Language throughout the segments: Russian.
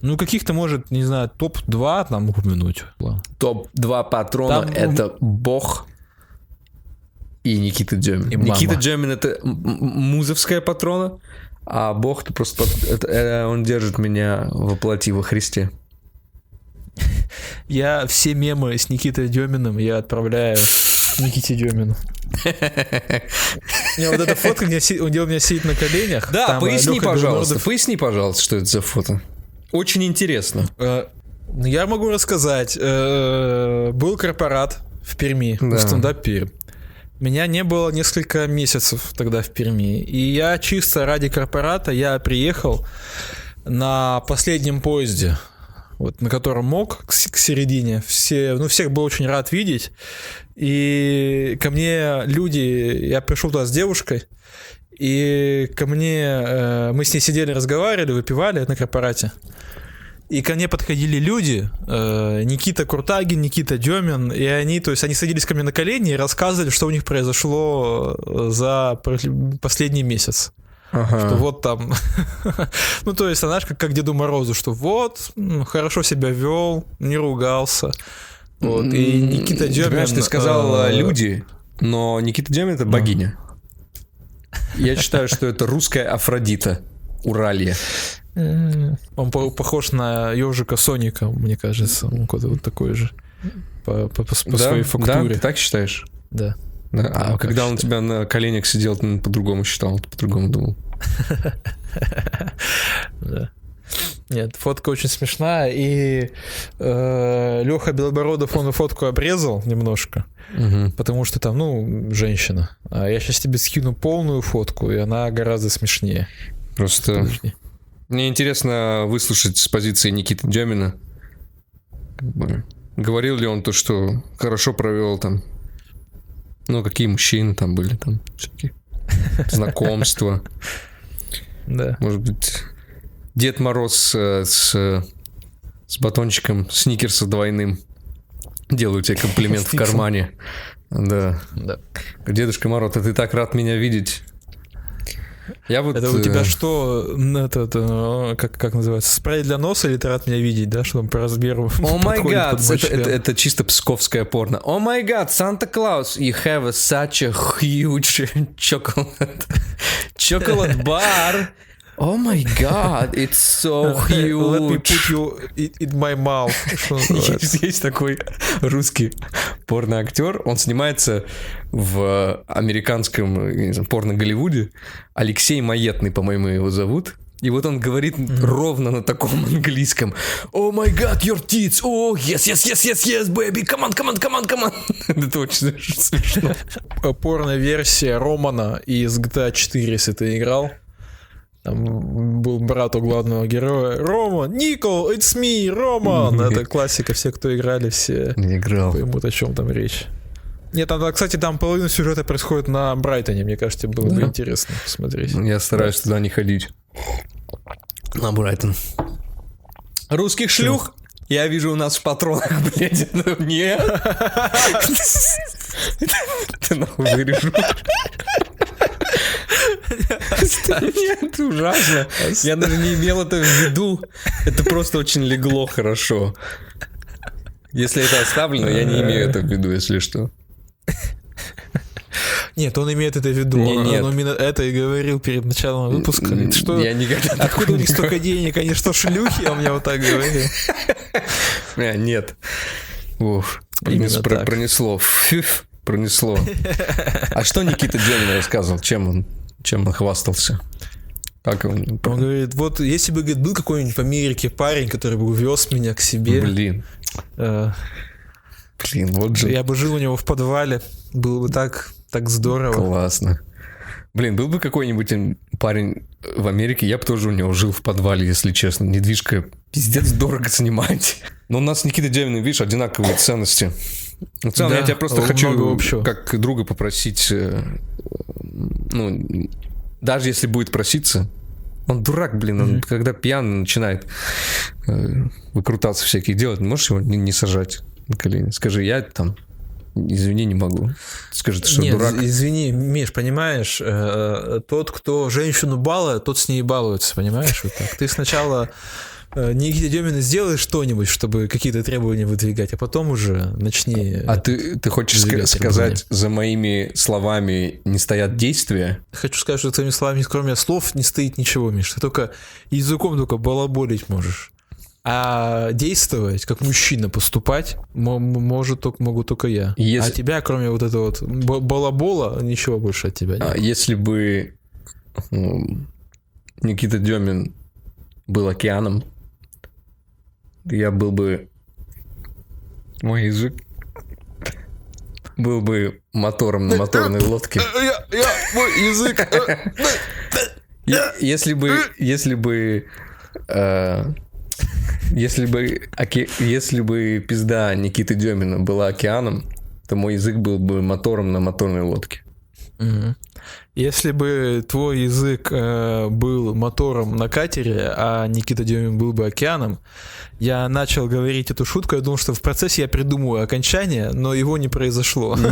Ну, каких-то, может, не знаю, топ-2 там упомянуть. Топ-2 патрона Там- это Бог и Никита Демин. И мама. Никита Демин это музовская патрона, а Бог это просто это, э, он держит меня воплоти во Христе. Я все мемы с Никитой Деминым я отправляю Никите Демину. Не, вот эта фотка, где, у меня сидит на коленях. Да, э, поясни, пожалуйста, поясни, пожалуйста, что это за фото. Очень интересно. Э, Я могу рассказать. Э, Был корпорат в Перми, Да. в стендап Пермь. Меня не было несколько месяцев тогда в Перми. И я чисто ради корпората, я приехал на последнем поезде, вот, на котором мог, к середине. Все, ну, всех был очень рад видеть. И ко мне люди, я пришел туда с девушкой, и ко мне, э, мы с ней сидели, разговаривали, выпивали на корпорате. И ко мне подходили люди, э, Никита Куртагин, Никита Демин, и они, то есть они садились ко мне на колени и рассказывали, что у них произошло э, за последний месяц. Что вот там, ну то есть, знаешь, как, как Деду Морозу, что вот, хорошо себя вел, не ругался. Вот, и Никита Ты Демин... понимаешь, ты сказал э, э, люди, но Никита Демин это богиня. Я считаю, что это русская Афродита. Уралья. М, Он по- похож на ежика Соника, мне кажется. Он какой-то вот такой же. По, по- по- по да? своей Да, фактуре. ты так считаешь? Да. Да. А Да, когда он у тебя на коленях сидел, ты по-другому считал, ты по-другому думал. да. Нет, фотка очень смешная, и Леха Белобородов, он фотку обрезал немножко, Мгм. потому что там, ну, женщина. А я сейчас тебе скину полную фотку, и она гораздо смешнее. Просто Подожди. мне интересно выслушать с позиции Никиты Демина. Как бы, Говорил ли он то, что хорошо провел там? Ну, какие мужчины там были там? всякие Знакомства. Да. Может быть, Дед Мороз с, с батончиком сникерса двойным делаю тебе комплимент в кармане. Да. да. Дедушка Мороз, ты так рад меня видеть. Я вот... Это у тебя э, что, этот, э, как, как называется, спрей для носа или ты рад меня видеть, да, что он по размеру О май гад, это, это- это чисто псковское порно. О май гад, Санта-Клаус, you have a such a huge chocolate, chocolate bar. О май гад, it's so Let me huge. put you in in my mouth. Есть, есть такой русский порноактер, он снимается в американском порно-голливуде. Алексей Маетный, по-моему, его зовут. И вот он говорит ровно на таком английском. О май гад, your tits. О, yes, yes, yes, yes, yes, baby. Come on, come on, come on, come on. Это очень смешно. Э, Порно-версия Романа из GTA 4, если ты играл. Там был брат у главного героя. Роман, Никол, it's me, Роман. Это классика, все, кто играли, все Не играл. поймут, о чем там речь. Нет, там, кстати, там половина сюжета происходит на Брайтоне. Мне кажется, было бы Да. интересно посмотреть. Я стараюсь туда не ходить. На Брайтон. Русских шлюх я вижу у нас в патронах, блядь. Ну, Нет. Ты нахуй вырежу. Нет, ужасно. Я даже не имел это в виду. Это просто очень легло хорошо. Если это оставлено, я не имею это в виду, если что. Нет, он имеет это в виду. Не, он, нет. он именно это и говорил перед началом выпуска. Что, Я никогда откуда у них столько денег? Они что, шлюхи? Он мне вот так говорил. А, нет. Уф, пронесло. Фюф, пронесло. А что Никита Демин рассказывал? Чем он, чем он хвастался? Как он? Он говорит, вот если бы говорит, был какой-нибудь в Америке парень, который бы увез меня к себе, Блин, э, блин, вот же я бы жил у него в подвале, было бы так, так здорово. классно. Блин, был бы какой-нибудь парень в Америке, я бы тоже у него жил в подвале, если честно. Недвижка пиздец дорого снимать. Но у нас с Никитой Деминым, видишь, одинаковые ценности. В целом, Да, я тебя просто хочу общего. как друга попросить, э, ну, даже если будет проситься, он дурак, блин, он Мгм. когда пьяный начинает э, выкрутаться всякие делать, можешь его не, не сажать на колени? Скажи, я там, извини, не могу. Скажи, ты что, Нет, дурак? извини, Миш, понимаешь, э, тот, кто женщину балует, тот с ней балуется, понимаешь? Вот так. Ты сначала э, Никита Демин, сделай что-нибудь, чтобы какие-то требования выдвигать, а потом уже начни... А ты, ты хочешь ска- сказать, за моими словами не стоят действия? Хочу сказать, что твоими словами, кроме слов, не стоит ничего, Миш. Ты только языком только балаболить можешь. А действовать, как мужчина поступать, может, только, могу только я. Если- А тебя, кроме вот этого вот балабола, ничего больше от тебя нет. А если бы м, Никита Демин был океаном, я был бы... Мой язык был бы мотором на моторной лодке. Я, я, мой язык. э, Если бы, если бы, э, если бы, оке- если бы пизда Никиты Демина была океаном, то мой язык был бы мотором на моторной лодке. Мгм. Если бы твой язык э, был мотором на катере, а Никита Демин был бы океаном, я начал говорить эту шутку, я думал, что в процессе я придумаю окончание, но его не произошло.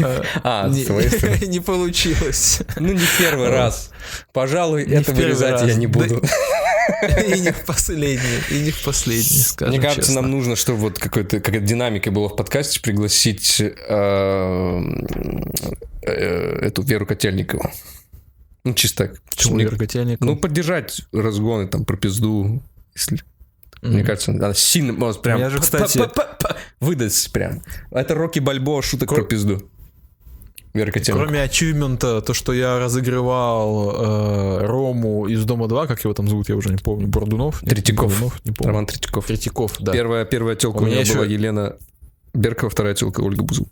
А, Не не получилось. Ну, не первый раз. Пожалуй, это вырезать я не буду. И не в последний, и не в последний, скажем Мне кажется, честно. нам нужно, чтобы вот какой-то какая динамика была в подкасте, пригласить э, э, эту Веру Котельникову. Ну, чисто так. Почему Вера Котельникова? Ну, поддержать разгоны там про пизду. Если, Мне кажется, она сильно может прям Я же, кстати- выдать прям. Это Рокки Бальбоа шуток про пизду. Вера Котельникова. Кроме ачивмента, то, что я разыгрывал э, Рому из Дома 2, как его там зовут, я уже не помню, Бордунов? Нет, Третьяков. Бордунов, не помню. Роман Третьяков. Третьяков, да. Первая, первая телка У у, меня еще- была Елена Беркова, вторая телка Ольга Бузова.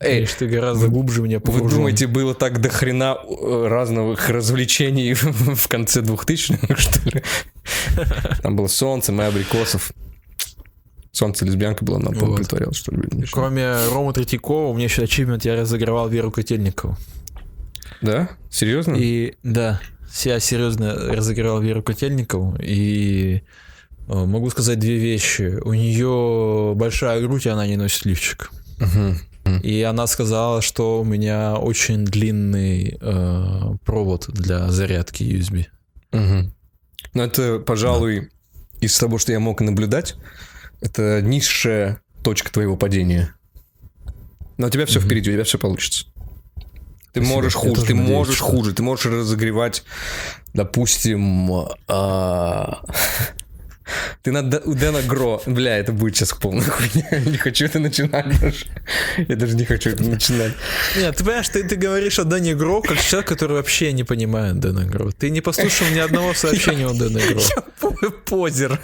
Эй, Видишь, ты гораздо вы- глубже меня Вы погружен. думаете, было так до хрена э, разных развлечений в конце 2000-х, что ли? Там было солнце, мы абрикосов. Солнце лесбиянка была, нам, Вот. притворялась, что ли. Кроме Ромы Третьякова, у меня еще ачивмент, я разыгрывал Веру Котельникову. Да? Серьезно? И да, я серьезно разыграл Веру Котельникову, и э, могу сказать две вещи. У нее большая грудь, и она не носит лифчик. Мгм. И она сказала, что у меня очень длинный э, провод для зарядки USB. Мгм. Ну, это, пожалуй, из того, что я мог наблюдать, это низшая точка твоего падения. Но у тебя все Мгм. впереди, у тебя все получится. Ты Спасибо, можешь хуже, ты надеюсь, можешь что- хуже, ты можешь разогревать, допустим, а, ты на у Дэна Гро, бля, это будет сейчас полная хуйня, не хочу это начинать даже, я даже не хочу это начинать. Нет, ты понимаешь, ты, ты говоришь о Дэне Гро как человек, который вообще не понимает Дэна Гро. Ты не послушал ни одного сообщения о Дэна Гро. Я позер.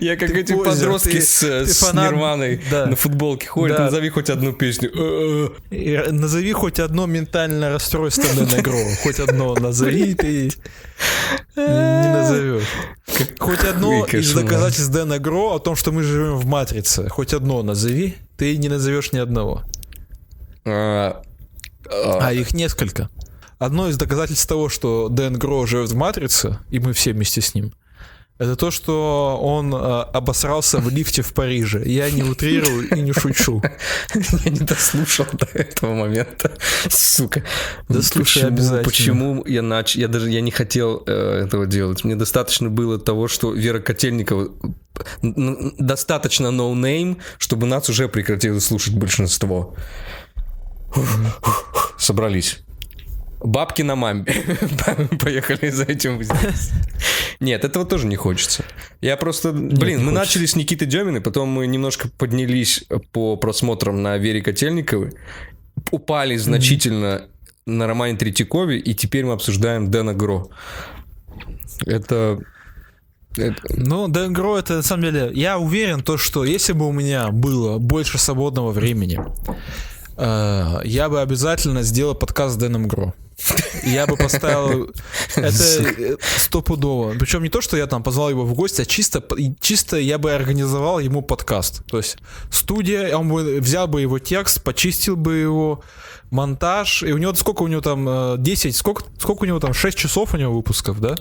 Я как эти подростки с, с Нирваной на футболке ходят. Назови хоть одну песню. Э-э. И назови хоть одно ментальное расстройство Дэна Гро. Хоть одно назови, ты не назовешь. Хоть одно из доказательств Дэна Гро о том, что мы живем в матрице. Хоть одно назови, ты не назовешь ни одного. А, а, А их несколько. Одно из доказательств того, что Дэн Гро живет в матрице, и мы все вместе с ним, это то, что он э, обосрался в лифте в Париже. Я не утрирую и не шучу. Я не дослушал до этого момента. Сука. Да слушай, почему, обязательно. Почему я начал... Я даже я не хотел э, этого делать. Мне достаточно было того, что Вера Котельникова достаточно no-name, чтобы нас уже прекратило слушать большинство. Собрались. Бабки на мамбе. Поехали за этим. здесь. Нет, этого тоже не хочется. Я просто... Блин, мы хочется. начали с Никиты Деминой, потом мы немножко поднялись по просмотрам на Вере Котельниковой, упали значительно на Романе Третьякове, и теперь мы обсуждаем Дэна Гро. Это... это- Ну, Дэн Гро, это на самом деле... Я уверен, то, что если бы у меня было больше свободного времени, э, я бы обязательно сделал подкаст с Дэном Гро. Я бы поставил это э, стопудово. Причем не то, что я там позвал его в гости, а чисто, чисто я бы организовал ему подкаст. То есть студия, он бы взял бы его текст, почистил бы его, монтаж. И у него сколько у него там э, 10, сколько, сколько у него там 6 часов у него выпусков, да?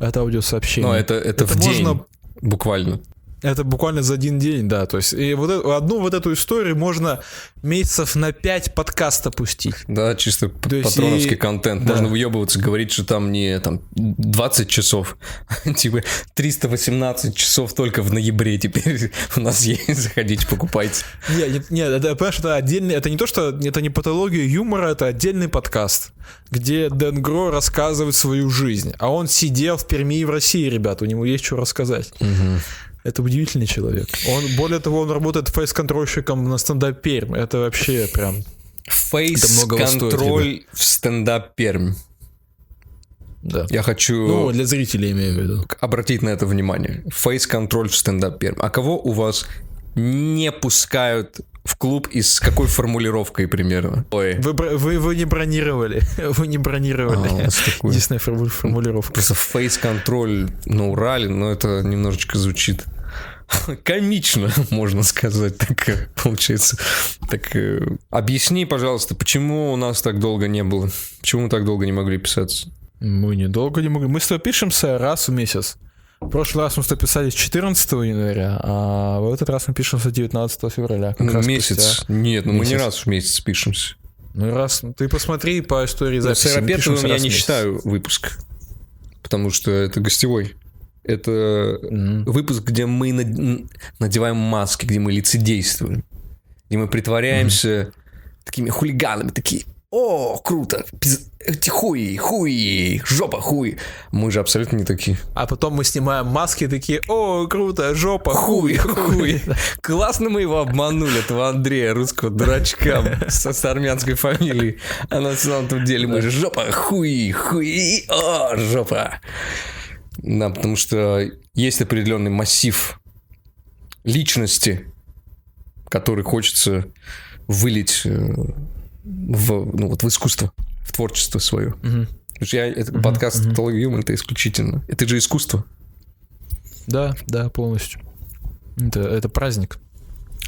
Это аудиосообщение. Ну, это, это, в можно- день, буквально. Это буквально за один день, да. То есть и вот э- одну вот эту историю можно месяцев на 5 подкаста пустить. Да, чисто То есть патроновский и- контент. да. Можно выебываться, говорить, что там не там 20 часов, типа 318 часов только в ноябре теперь у нас есть. Заходите, покупайте. Нет, нет, это, понимаешь, это отдельный, это не то, что это не патология юмора, это отдельный подкаст, где Дэн Гро рассказывает свою жизнь. А он сидел в Перми и в России, ребята, у него есть что рассказать. Это удивительный человек. Он, более того, он работает фейс-контрольщиком на стендап Пермь. Это вообще прям... Фейс-контроль в стендап Пермь. Да. Я хочу Ну, для зрителей имею в виду. обратить на это внимание. Фейс-контроль в стендап Пермь. А кого у вас не пускают в клуб и с какой формулировкой примерно? Ой, Вы, вы, вы не бронировали. Вы не бронировали. А. Единственная форму- формулировка. Просто фейс-контроль на Урале, но это немножечко звучит комично, можно сказать, так э, получается. Так э, объясни, пожалуйста, почему у нас так долго не было? Почему мы так долго не могли писаться? Мы недолго не могли. Мы с тобой пишемся раз в месяц. В прошлый раз мы с тобой писались 14 января, а в этот раз мы пишемся 19 февраля. раз месяц? спустя. Нет, ну мы не месяц. раз в месяц пишемся. Ну раз, ты посмотри по истории записи. с Аэропетовым пишемся я не месяц. считаю выпуск, потому что это гостевой. Это Мгм. выпуск, где мы над- надеваем маски, где мы лицедействуем, где мы притворяемся такими хулиганами, такие, о, круто, пиз- эти хуи, хуи, жопа, хуй. Мы же абсолютно не такие. А потом мы снимаем маски такие, о, круто, жопа, Хуй, хуй, хуй. Классно мы его обманули, этого Андрея, русского дурачка с, с армянской фамилией. А на самом деле мы же жопа, хуй, хуй, о, жопа. Да, потому что есть определенный массив личности, который хочется вылить э, в, ну, вот в искусство, в творчество свое. Потому что я, это подкаст «Патология юмора» это исключительно. Это же искусство. Да, да, полностью. Это, это праздник.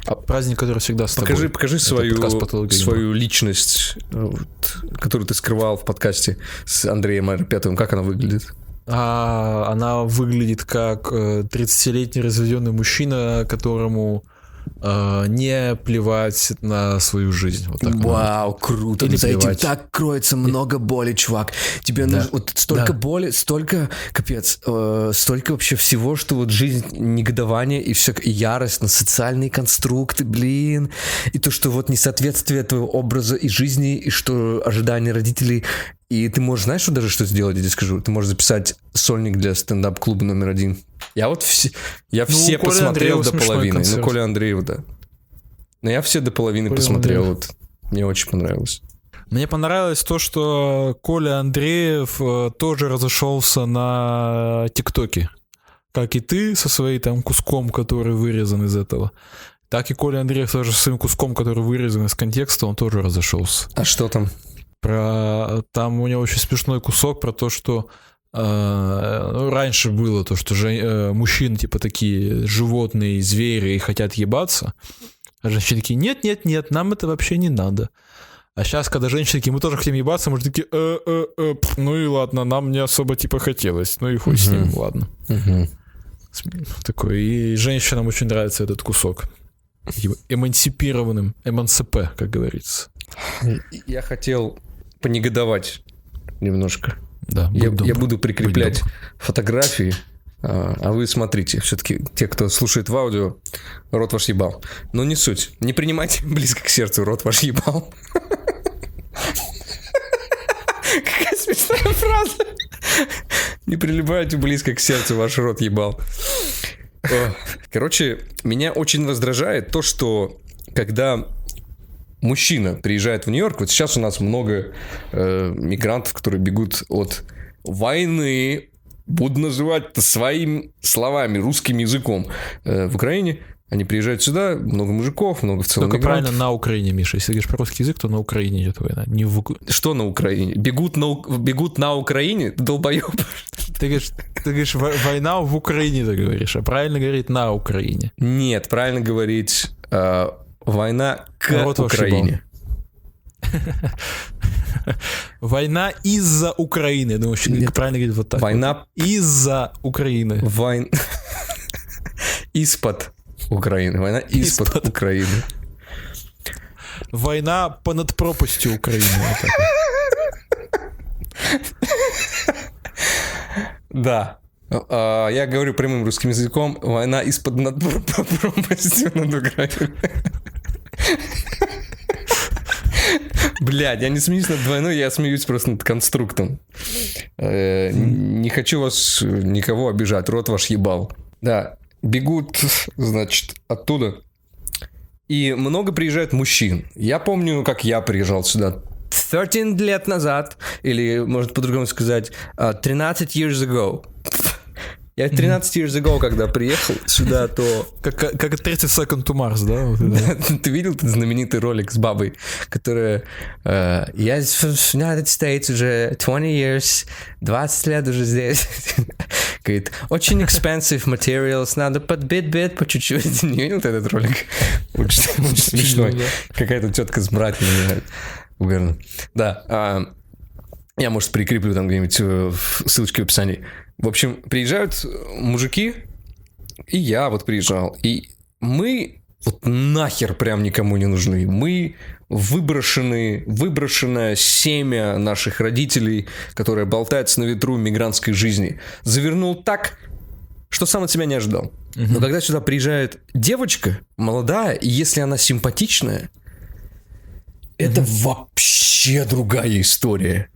А- праздник, который всегда с Покажи, тобой. покажи свою, свою личность, э, вот, которую ты скрывал в подкасте с Андреем Аэропетовым. Как она выглядит? А, она выглядит как э, 30-летний разведенный мужчина, которому э, не плевать на свою жизнь. Вот так Вау, круто. Или За этим плевать. так кроется много боли, чувак. Тебе Да. нужно вот столько Да. боли, столько, капец, э, столько вообще всего, что вот жизнь негодование и все, и ярость на социальные конструкты, блин, и то, что вот несоответствие твоего образа и жизни, и что ожидания родителей. И ты можешь, знаешь, что даже что сделать, я тебе скажу? Ты можешь записать сольник для стендап-клуба номер один. Я вот все, я Ну, все посмотрел Андреева до половины. концерт. Ну, Коля Андреев, да. Но я все до половины Коля посмотрел. Андреев. Вот. Мне очень понравилось. Мне понравилось то, что Коля Андреев э, тоже разошелся на ТикТоке. Как и ты со своим там куском, который вырезан из этого. Так и Коля Андреев тоже со своим куском, который вырезан из контекста, он тоже разошелся. А что там? Про там у него очень смешной кусок про то, что ну, раньше было то, что же, э, мужчины типа такие животные, звери и хотят ебаться, а женщины такие нет, нет, нет, нам это вообще не надо. А сейчас, когда женщины такие, мы тоже хотим ебаться, мы же такие, э, э, э, пф, ну и ладно, нам не особо типа хотелось, ну и хуй с ним, ладно. Мгм. Такой, и женщинам очень нравится этот кусок. Эмансипированным, эмансипе, как говорится. Я хотел понегодовать немножко. Да, Я, добр. я буду прикреплять фотографии, а, а вы смотрите. Все-таки те, кто слушает в аудио, рот ваш ебал. Но не суть. Не принимайте близко к сердцу рот ваш ебал. Какая смешная фраза. Не прилипайте близко к сердцу ваш рот ебал. Короче, меня очень раздражает то, что когда мужчина приезжает в Нью-Йорк, вот сейчас у нас много э, мигрантов, которые бегут от войны, буду называть своими словами, русским языком, э, в Украине. Они приезжают сюда, много мужиков, много в целом Только мигрантов. правильно на Украине, Миша. Если говоришь по-русски язык, то на Украине идет война. Не в... Что на Украине? Бегут на, бегут на Украине? Долбоеб. Ты говоришь, ты говоришь «Во- война в Украине, ты говоришь, а правильно говорить на Украине. Нет, правильно говорить э, война к Народ ваш Украине. Война из-за Украины. Что Нет. правильно говорить вот так. Война Из-за Украины. Войн... из-под Украины. Война из-под Из-под. Украины. Война понад пропастью Украины. вот вот. Да. А, Я говорю прямым русским языком. Война из-под над пропастью над Украиной. Блядь, я не смеюсь над войной, я смеюсь просто над конструктом. Э, Не хочу вас, э, никого обижать, рот ваш ебал. Да, бегут, значит, оттуда. И много приезжает мужчин. Я помню, как я приезжал сюда 13 лет назад, или, может по-другому сказать, а, 13 years ago. Я 13 years ago, когда приехал сюда, то Как, как 30 Second to Mars, да? ты видел этот знаменитый ролик с бабой, которая э, я в United States уже 20 years, 20 лет уже здесь. Говорит, очень expensive materials, надо под bit-bit, по чуть-чуть. Не видел ты этот ролик? Очень, смешной. Какая-то тетка с братьями. Угарно. Да. а, я, может, прикреплю там где-нибудь э, в ссылочке в описании. В общем, приезжают мужики, и я вот приезжал. И мы вот нахер прям никому не нужны. Мы выброшены, выброшенное семя наших родителей, которое болтается на ветру мигрантской жизни. Завернул так, что сам от себя не ожидал. Но когда сюда приезжает девочка, молодая, и если она симпатичная, это вообще другая история.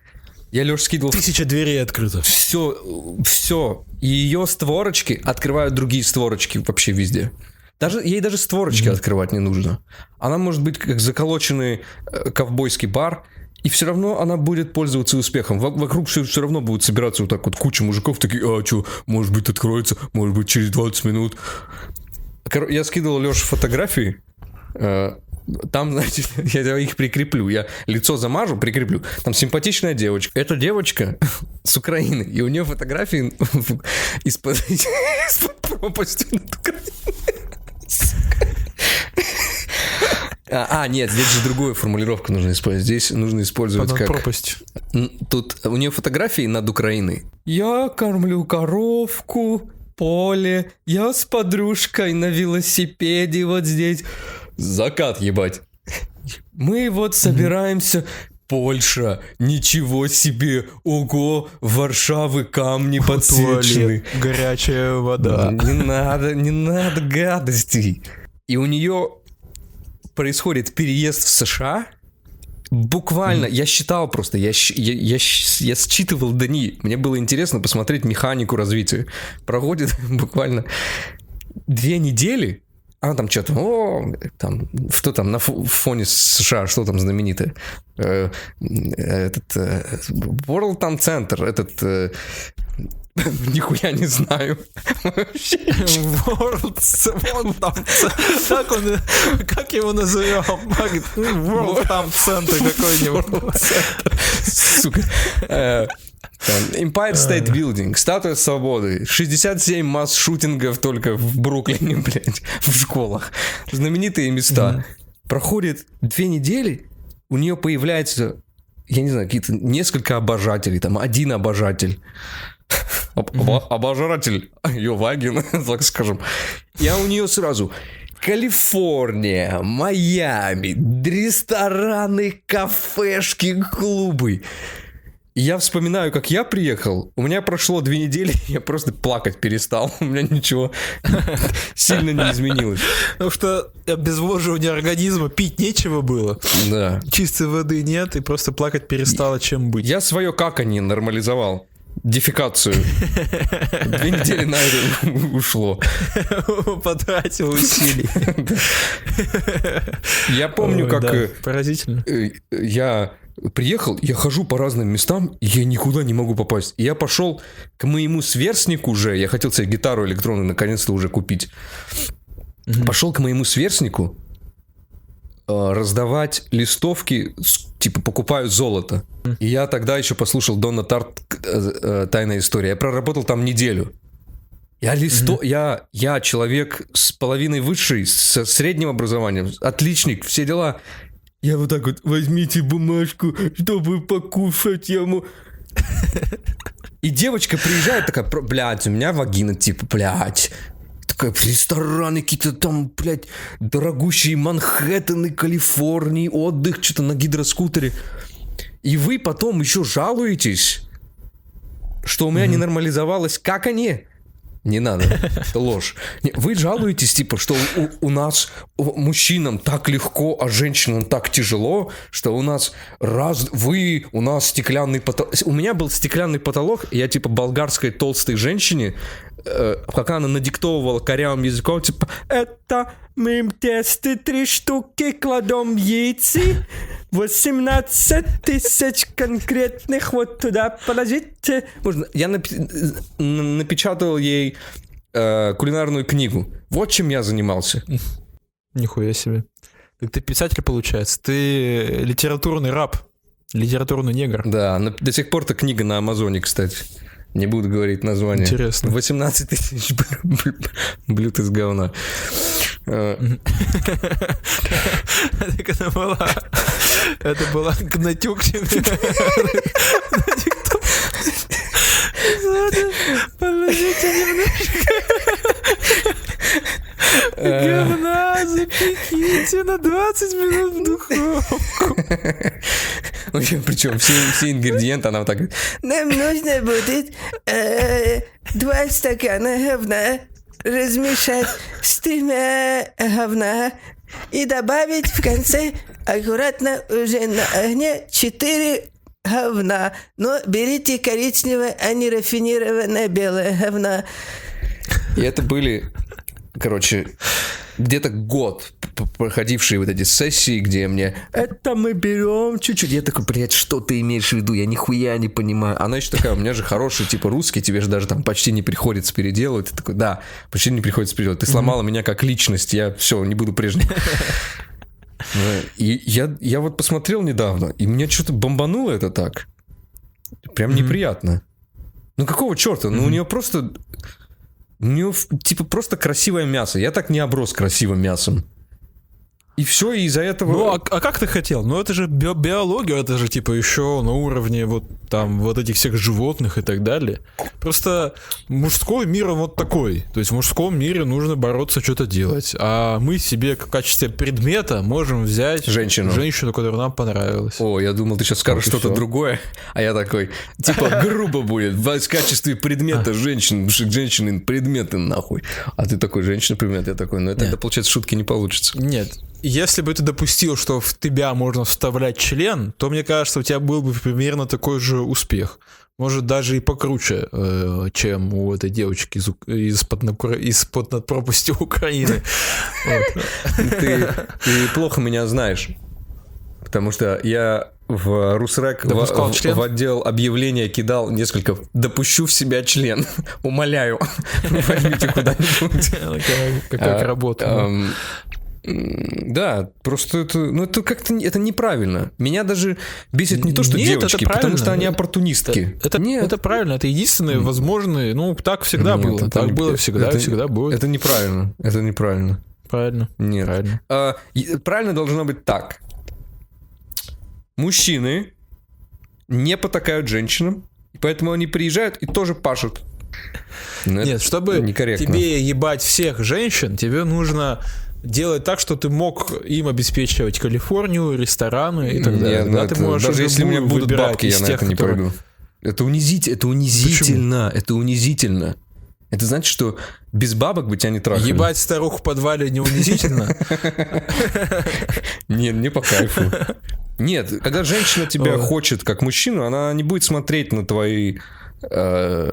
Я Леш скидывал Тысяча дверей открыто. все, все. Ее створочки открывают другие створочки вообще везде. Даже, ей даже створочки открывать не нужно. Она может быть как заколоченный э, ковбойский бар, и все равно она будет пользоваться успехом. Во- вокруг все, все равно будут собираться вот так вот куча мужиков, такие, а что, может быть откроется, может быть через 20 минут. Кор- я скидывал Леше фотографии, э, там, значит, я их прикреплю. Я лицо замажу, прикреплю. Там симпатичная девочка. Эта девочка с Украины. И у нее фотографии из-под, пропасти над Украиной. А, а, нет, здесь же другую формулировку нужно использовать. Здесь нужно использовать как... пропастью. М, Тут у нее фотографии над Украиной. Я кормлю коровку, поле, я с подружкой на велосипеде вот здесь. Закат, ебать. Мы вот собираемся... Польша, ничего себе, ого, Варшавы камни подсвечены. Туалет, горячая вода. Не надо, не надо гадостей. И у нее происходит переезд в США. Буквально, я считал просто, я, я, я, я считывал дни. Мне было интересно посмотреть механику развития. Проходит буквально две недели. Она там что-то, о, там, что там на фо- фоне США, что там знаменитое? Э, этот э, World Town Center, этот э, нихуя не знаю. Вообще World, вон там, как он, как его назовем? World там центр какой-нибудь. Сука. Там, Empire State Building, Статуя Свободы, 67 масс-шутингов только в Бруклине, блядь, в школах. Знаменитые места. Проходит две недели, у нее появляется, я не знаю, какие-то несколько обожателей, там один обожатель. Об- Обожатель Йовагин, так скажем. Я у нее сразу Калифорния, Майами, рестораны, кафешки, клубы. И Я вспоминаю, как я приехал, у меня прошло две недели, я просто плакать перестал, у меня ничего сильно не изменилось. Потому что обезвоживание организма, пить нечего было. Да. Чистой воды нет, и просто плакать перестало чем быть. Я свое каканье нормализовал. Дефекацию. Две недели на это ушло. Потратил усилий. Я помню, как э, Поразительно. э, я приехал, я хожу по разным местам, и я никуда не могу попасть. И я пошел к моему сверстнику уже, я хотел себе гитару электронную наконец-то уже купить. Пошел к моему сверстнику э, раздавать листовки, типа покупаю золото. И я тогда еще послушал Донна Тарт э, э, «Тайная история». Я проработал там неделю. Я, листо... я, я человек с половиной высшей, с средним образованием, отличник, все дела. Я вот так вот, возьмите бумажку, чтобы покушать ему. И девочка приезжает такая, «Про- блядь, у меня вагина, типа, блядь. такая, рестораны какие-то там, блядь, дорогущие Манхэттены, Калифорнии, отдых, что-то на гидроскутере. И вы потом еще жалуетесь, что у меня не нормализовалось, как они. Не надо, это ложь. Вы жалуетесь, типа, что у, у нас у- мужчинам так легко, а женщинам так тяжело, что у нас раз, вы, у нас стеклянный потолок. У меня был стеклянный потолок, я, типа, болгарской толстой женщине, э, пока она надиктовывала корявым языком, типа, это мы им тесты три штуки кладем яйцы, 18 тысяч конкретных вот туда положите. Можно, я напи- напечатал ей э, кулинарную книгу. Вот чем я занимался. Нихуя себе. Так ты писатель, получается. Ты литературный раб. Литературный негр. Да, до сих пор-то книга на Амазоне, кстати. Не буду говорить название. Интересно. 18 тысяч бл- бл- блюд из говна. Э, Так это была... Это была Гнатюкчина. Положите немножко говна, запеките на 20 минут в духовку. В общем, причем все, все ингредиенты, она вот так говорит, Нам нужно будет э, два стакана говна размешать с тремя говна и добавить в конце аккуратно уже на огне четыре говна. Но берите коричневое, а не рафинированное белое говна. И это были, короче, где-то год проходившие вот эти сессии, где мне это мы берем чуть-чуть. Я такой, блядь, что ты имеешь в виду? Я нихуя не понимаю. Она еще такая, у меня же хороший, типа, русский, тебе же даже там почти не приходится переделывать. Ты такой, да, почти не приходится переделывать. Ты сломала меня как личность, я все, не буду прежним. И я, я вот посмотрел недавно, и меня что-то бомбануло это так. Прям неприятно. Ну какого черта? Ну у нее просто... У нее типа просто красивое мясо. Я так не оброс красивым мясом. И все, и из-за этого... Ну, а, а как ты хотел? Ну, это же био- биология, это же, типа, еще на уровне вот там вот этих всех животных и так далее. Просто мужской мир он вот такой. То есть в мужском мире нужно бороться, что-то делать. А мы себе в качестве предмета можем взять Женщину. женщину, которая нам понравилась. О, я думал, ты сейчас скажешь Вот что-то другое. А я такой, типа, грубо будет. В качестве предмета женщин, потому что женщины предметы нахуй. А ты такой, женщина предмет. Я такой, ну это тогда, получается, шутки не получится. Нет. Если бы ты допустил, что в тебя можно вставлять член, то, мне кажется, у тебя был бы примерно такой же успех. Может, даже и покруче, э, чем у этой девочки из, Ук- из-под, над пропастью Украины. Ты, плохо меня знаешь. Потому что я в Русрек в, в- член? в отдел объявления кидал несколько «допущу в себя член». Умоляю, возьмите куда-нибудь. Как А, работа. Да, просто это, ну это как-то это неправильно. Меня даже бесит не то, что Нет, это девочки, потому что они оппортунистки. Это, Нет. это правильно, это единственное возможное. Ну, так всегда Нет, было. это Так было всегда, это- всегда будет. Это неправильно. Это неправильно. Правильно. Нет. Правильно. А, правильно должно быть так. Мужчины не потакают женщинам, и поэтому они приезжают и тоже пашут. Ну, это Нет, чтобы некорректно. тебе ебать всех женщин, тебе нужно делать так, что ты мог им обеспечивать Калифорнию, рестораны и так Не, далее. ну Тогда это- ты можешь даже если у меня бу- будут бабки, я на тех, это не которые- пойду. Это, унизить, это унизительно. Это унизительно. Это значит, что без бабок бы тебя не трахали. Ебать старуху в подвале не унизительно. Нет, не по кайфу. Нет, когда женщина тебя хочет как мужчину, она не будет смотреть на твои... э,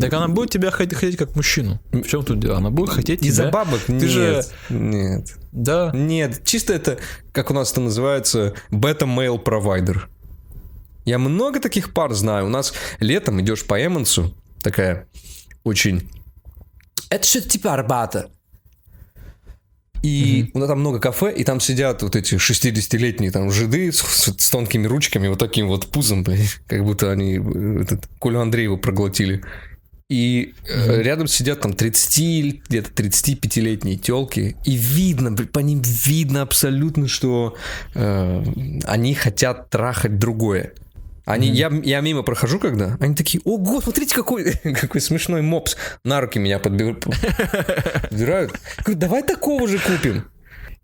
Так она будет тебя хот- хотеть как мужчину. В чем тут дело? Она будет хотеть Из-за тебя. бабок? Ты Нет. же- Нет. Да. Нет, чисто это, как у нас это называется, бета-мейл провайдер. Я много таких пар знаю. У нас летом идешь по Эммонсу, такая очень... Это что-то типа Арбата. И у нас там много кафе, и там сидят вот эти 60-летние там жиды с, с- с тонкими ручками, вот таким вот пузом, блядь, как будто они э, этот, Колю Андреева проглотили. И э, рядом сидят там 30, где-то 35-летние телки, и видно, по ним видно абсолютно, что э, они хотят трахать другое. Они, я, я мимо прохожу, когда они такие, ого, смотрите, какой, какой смешной мопс. На руки меня подбирают. Говорю, давай такого же купим.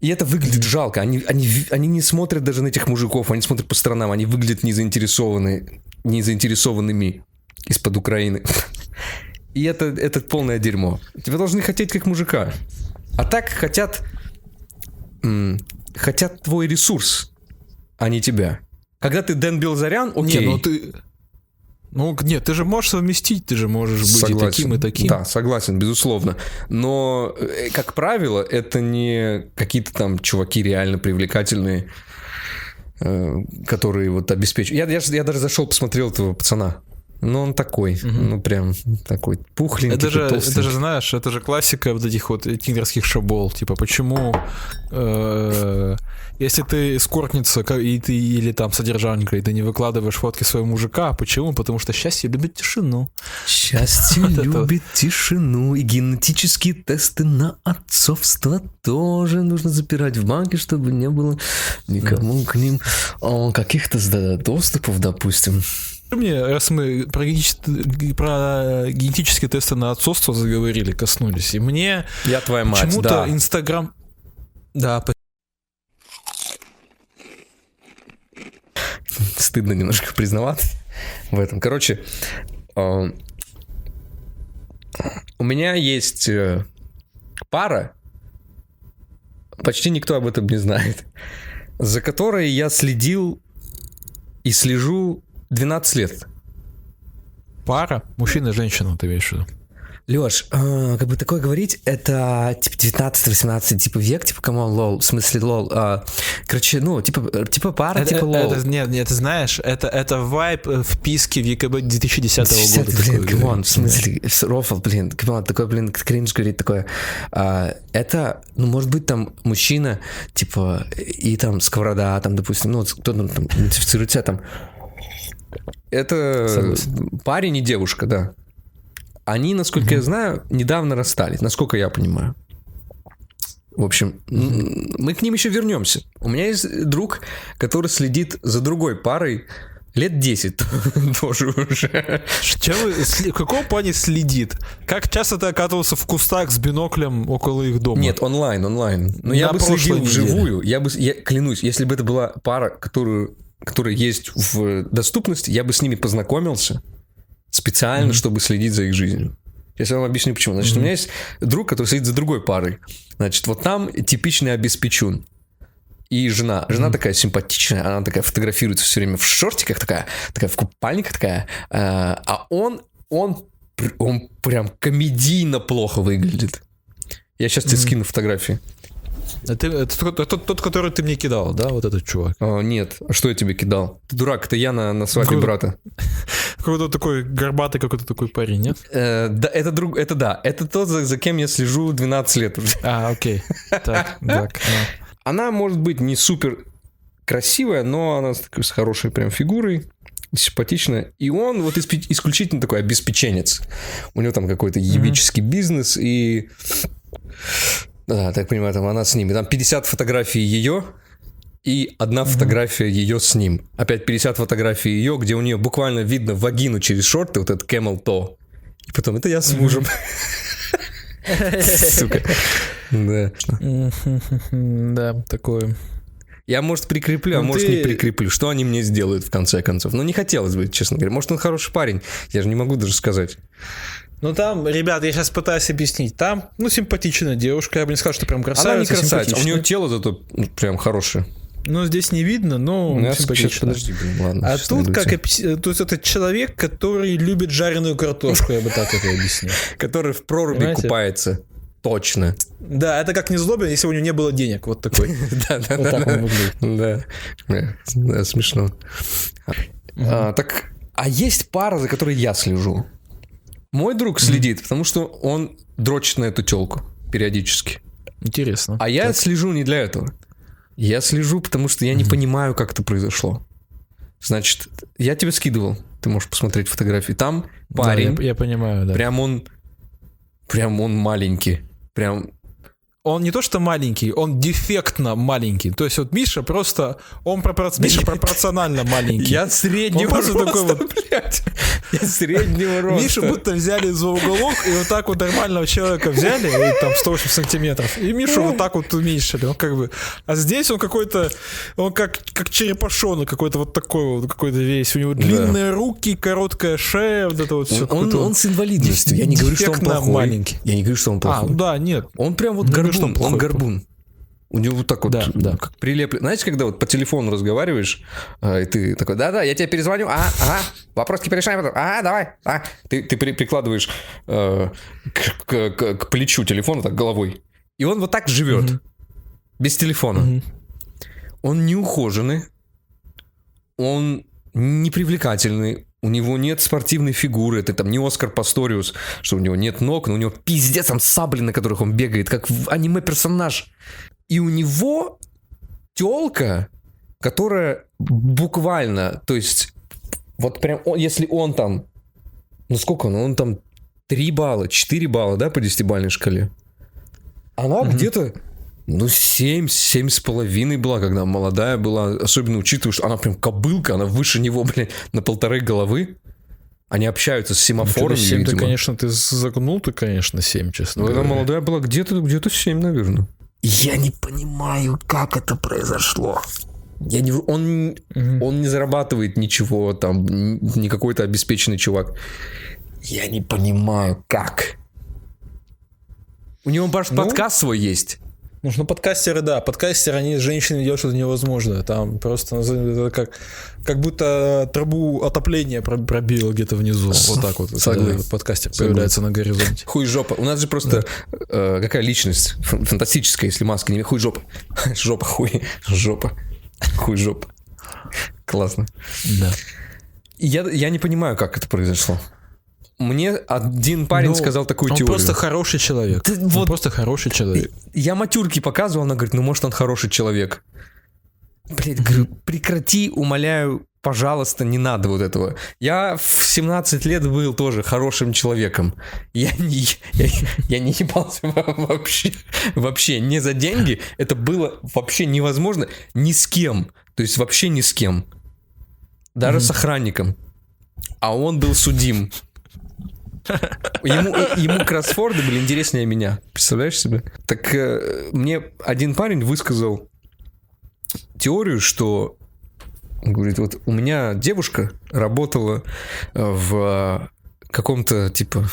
И это выглядит жалко. Они, они, они не смотрят даже на этих мужиков, они смотрят по сторонам, они выглядят незаинтересованные, незаинтересованными из-под Украины. И это, это полное дерьмо. Тебя должны хотеть как мужика. А так хотят... хотят твой ресурс, а не тебя. Когда ты Дэн Белзарян, окей. Не, ну ты... Ну, нет, ты же можешь совместить, ты же можешь быть и таким, и таким. Да, согласен, безусловно. Но, э, как правило, это не какие-то там чуваки реально привлекательные, э, которые вот обеспечивают. Я, я, я даже зашел, посмотрел этого пацана. Ну, он такой, ну, прям такой пухленький, Это же, это же, знаешь, это же классика вот этих вот тиндерских шабол. Типа, почему, э, если ты эскортница ка- и ты или там содержанка, и ты не выкладываешь фотки своего мужика, почему? Потому что счастье любит тишину. Счастье любит тишину, и генетические тесты на отцовство тоже нужно запирать в банке, чтобы не было никому к ним о, каких-то доступов, допустим. Мне, раз мы про, генетические- про генетические тесты на отцовство заговорили, коснулись, и мне Я твоя мать, почему-то да. Инстаграм... Да, по- Стыдно немножко признаваться в этом. Короче, э, у меня есть э, пара, почти никто об этом не знает, за которой я следил и слежу 12 лет. пара, мужчина и женщина, ты имеешь в виду? Леш, э, как бы такое говорить, это типа 19-18 типа век, типа come on, лол, в смысле лол. а, короче, ну, типа, э, типа пара, Это, типа лол. это- нет, нет, ты знаешь, это, это вайб э, вписки в ЕКБ 2010 года. блин, такой, come on, в смысле, рофл, блин, come on, такой, блин, кринж говорит такое. А, это, ну, может быть, там мужчина, типа, и там сковорода, там, допустим, ну, кто там, там идентифицирует себя там. Это Согласен. парень и девушка, да. Они, насколько я знаю, недавно расстались, насколько я понимаю. В общем, м, мы к ним еще вернемся. У меня есть друг, который следит за другой парой лет 10 тоже уже. Чем в каком плане следит? Как часто ты оказывался в кустах с биноклем около их дома? Нет, онлайн, онлайн. Но я На бы прошлой следил неделе. вживую. Я бы, я клянусь, если бы это была пара, которую, которая есть в доступности, я бы с ними познакомился специально, чтобы следить за их жизнью. Я вам объясню почему. Значит, у меня есть друг, который следит за другой парой. Значит, вот там типичный обеспечун. И жена. Жена такая симпатичная, она такая фотографируется все время в шортиках, такая, такая в купальниках такая. э, А он, он, он прям комедийно плохо выглядит. Я сейчас тебе скину фотографии. Это, это тот, это тот, который ты мне кидал, да, вот этот чувак? А, нет, а что я тебе кидал? Ты дурак, это я на, на свадьбе Какой- брата. Какой-то такой горбатый какой-то такой парень, нет? Э, да, это друг, это да, это тот, за, за кем я слежу 12 лет уже. А, окей. Так, так. ну. Она может быть не супер красивая, но она с, такой- с хорошей прям фигурой, симпатичная. И он вот исключительно такой обеспеченец. У него там какой-то ебический бизнес, и... Да, так понимаю, там она с ним. И там 50 фотографий ее, и одна фотография ее с ним. Опять 50 фотографий ее, где у нее буквально видно вагину через шорты, вот этот camel toe. И потом, это я с мужем. Сука. Да. Да, такое. Я, может, прикреплю, а Ну, может, ты- не прикреплю. Что они мне сделают, в конце концов? Ну, не хотелось бы, честно говоря. Может, он хороший парень. Я же не могу даже сказать. Ну там, ребят, я сейчас пытаюсь объяснить. Там, ну, симпатичная девушка, я бы не сказал, что прям красавица. Она не красавица. У симпатичная. нее тело зато прям хорошее. Ну, здесь не видно, но Ну, сейчас, симпатичная. подожди, блин, ладно. А тут как то есть это человек, который любит жареную картошку, я бы так это объяснил. Который в проруби Понимаете? купается. Точно. Да, это как не злобин, если у него не было денег, вот такой. Да, да, да. Бля, да, смешно. А, Так, а есть пара, за которой я слежу. Мой друг следит, потому что он дрочит на эту телку периодически. Интересно. А я слежу не для этого. Я слежу, потому что я не понимаю, как это произошло. Значит, я тебе скидывал. Ты можешь посмотреть фотографии. Там Да, парень, я, я понимаю, да. прям он, прям он маленький, прям он не то что маленький, он дефектно маленький. То есть вот Миша просто, он пропор- Миша пропорционально маленький. Я среднего просто такой вот- среднего роста. Мишу будто взяли за уголок и вот так вот нормального человека взяли, и там 180 сантиметров, и Мишу вот так вот уменьшили. Он как бы... А здесь он какой-то... Он как, как черепашонок какой-то вот такой вот, какой-то весь. У него длинные руки, короткая шея, вот это вот все. Он, он с инвалидностью. Я не говорю, что он плохой. маленький. Я не говорю, что он А, плохой. да, нет. Он прям вот горбун. он горбун. У него вот так вот Да, да. как прилеплен. Знаете, когда вот по телефону разговариваешь, а, и ты такой, да-да, я тебе перезвоню, а, ага, вопроски порешаем, потом, а, давай, а. Ты, ты при- прикладываешь э, к, к- к- к плечу телефона так головой, и он вот так живет, без телефона. Он неухоженный, он непривлекательный, у него нет спортивной фигуры, это там не Оскар Пасториус, что у него нет ног, но у него пиздец там сабли, на которых он бегает, как аниме-персонаж. И у него телка, которая буквально, то есть, вот прям, он- если он там, ну сколько он, он там 3 балла, 4 балла, да, по 10-бальной шкале. Она где-то, ну, 7, 7 с половиной была, когда молодая была, особенно учитывая, что она прям кобылка, она выше него, блин, на полторы головы. Они общаются с семафорами, 7 ты, видимо. конечно, ты загнул ты, конечно, 7, честно Ну, говоря. молодая была где-то, где-то 7, наверное. Я не понимаю, как это произошло. Я не... Он, Он не зарабатывает ничего, там, не какой-то обеспеченный чувак. я не понимаю, как. У него баш Ну, подкаст свой есть. Ну, ну, подкастеры, да, подкастеры, они с женщиной делают что-то невозможное. Там просто это как, как будто трубу отопления про- пробило где-то внизу. Вот так вот. Согласен. Подкастер появляется на горизонте. Хуй жопа. У нас же просто э, какая личность фан- фантастическая, если маска не хуй жопа. Жопа, хуй, жопа. Хуй жопа. Классно. Да. Я, я не понимаю, как это произошло. Мне один парень Ну, сказал такую он теорию. просто хороший человек. Ты Он вот- просто хороший человек. Я матюрки показывал, она говорит, ну может он хороший человек. Блять, говорю, прекрати, умоляю, пожалуйста, не надо вот этого. Я в 17 лет был тоже хорошим человеком. Я не, я, я не ебался во- вообще, вообще не за деньги. Это было вообще невозможно ни с кем. То есть вообще ни с кем. Даже с охранником. А он был судим. Ему, ему кроссфорды были интереснее меня. Представляешь себе? Так э, мне один парень высказал теорию, что говорит, вот у меня девушка работала э, в э, каком-то типа...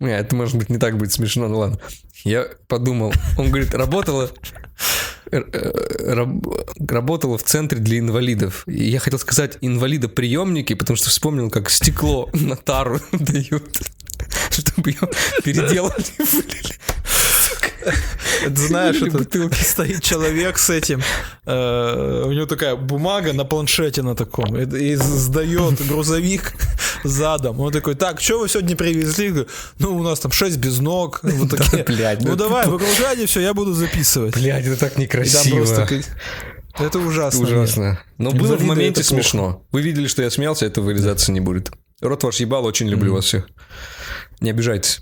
Не, это может быть не так будет смешно, ну ладно. Я подумал, он говорит, работала раб- работала в центре для инвалидов. И я хотел сказать инвалидоприемники, потому что вспомнил, как стекло на тару дают, чтобы ее переделали. Это знаешь, это бутылки. стоит человек с этим, э, у него такая бумага на планшете на таком, и, и сдает грузовик задом. Он такой, так, что вы сегодня привезли? Ну, у нас там 6 без ног. Вот такие. блядь, ну ну давай, выгружайте все, я буду записывать. Блядь, это так некрасиво. просто Это ужасно. Ужасно. Но было в моменте это плохо. смешно. Вы видели, что я смеялся, это вырезаться не будет. Рот ваш ебал, очень люблю вас всех. Не обижайтесь.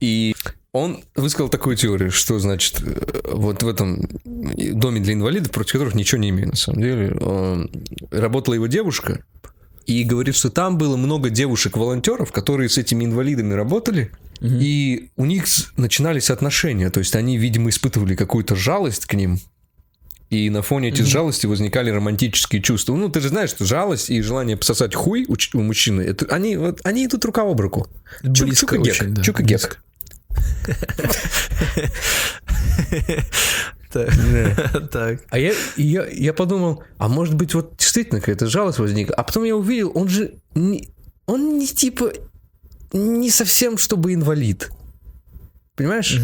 И он высказал такую теорию, что, значит, э, вот в этом доме для инвалидов, против которых ничего не имею, на самом деле, э, работала его девушка, и говорит, что там было много девушек-волонтеров, которые с этими инвалидами работали, и у них начинались отношения, то есть они, видимо, испытывали какую-то жалость к ним, и на фоне этих жалости возникали романтические чувства. Ну, ты же знаешь, что жалость и желание пососать хуй у, у мужчины, это, они, вот, они идут рука об руку. Чук- Близко чук и гек, очень, да, чук Так. А я, я, я подумал, а может быть вот действительно какая-то жалость возникла. А потом я увидел, он же не, он не типа не совсем чтобы инвалид. Понимаешь?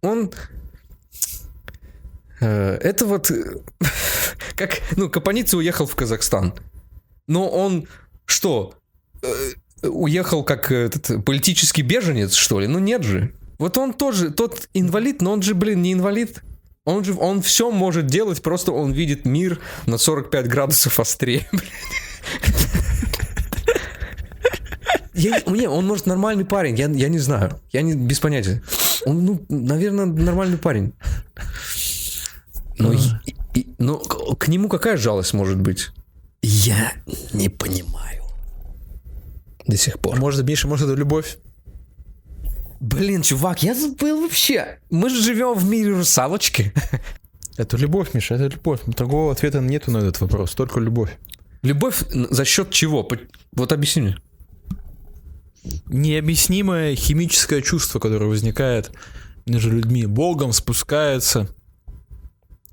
Он Э, Это вот э, как, ну, Капаница уехал в Казахстан. Но он что, э, уехал как этот политический беженец, что ли? Ну нет же. Вот он тоже, тот инвалид, но он же, блин, не инвалид. Он же, он все может делать, просто он видит мир на 45 градусов острее. Я, не- он может нормальный парень, я, я не знаю. Я не, без понятия. Он, ну, наверное, нормальный парень. Но, и- и- но к, к нему какая жалость может быть? Я не понимаю. До сих пор. Может, Миша, может, это любовь? Блин, чувак, я забыл вообще. Мы же живем в мире русалочки. Это любовь, Миша, это любовь. Другого ответа нету на этот вопрос, только любовь. Любовь за счет чего? Вот объясни мне. Необъяснимое химическое чувство, которое возникает между людьми. Богом спускается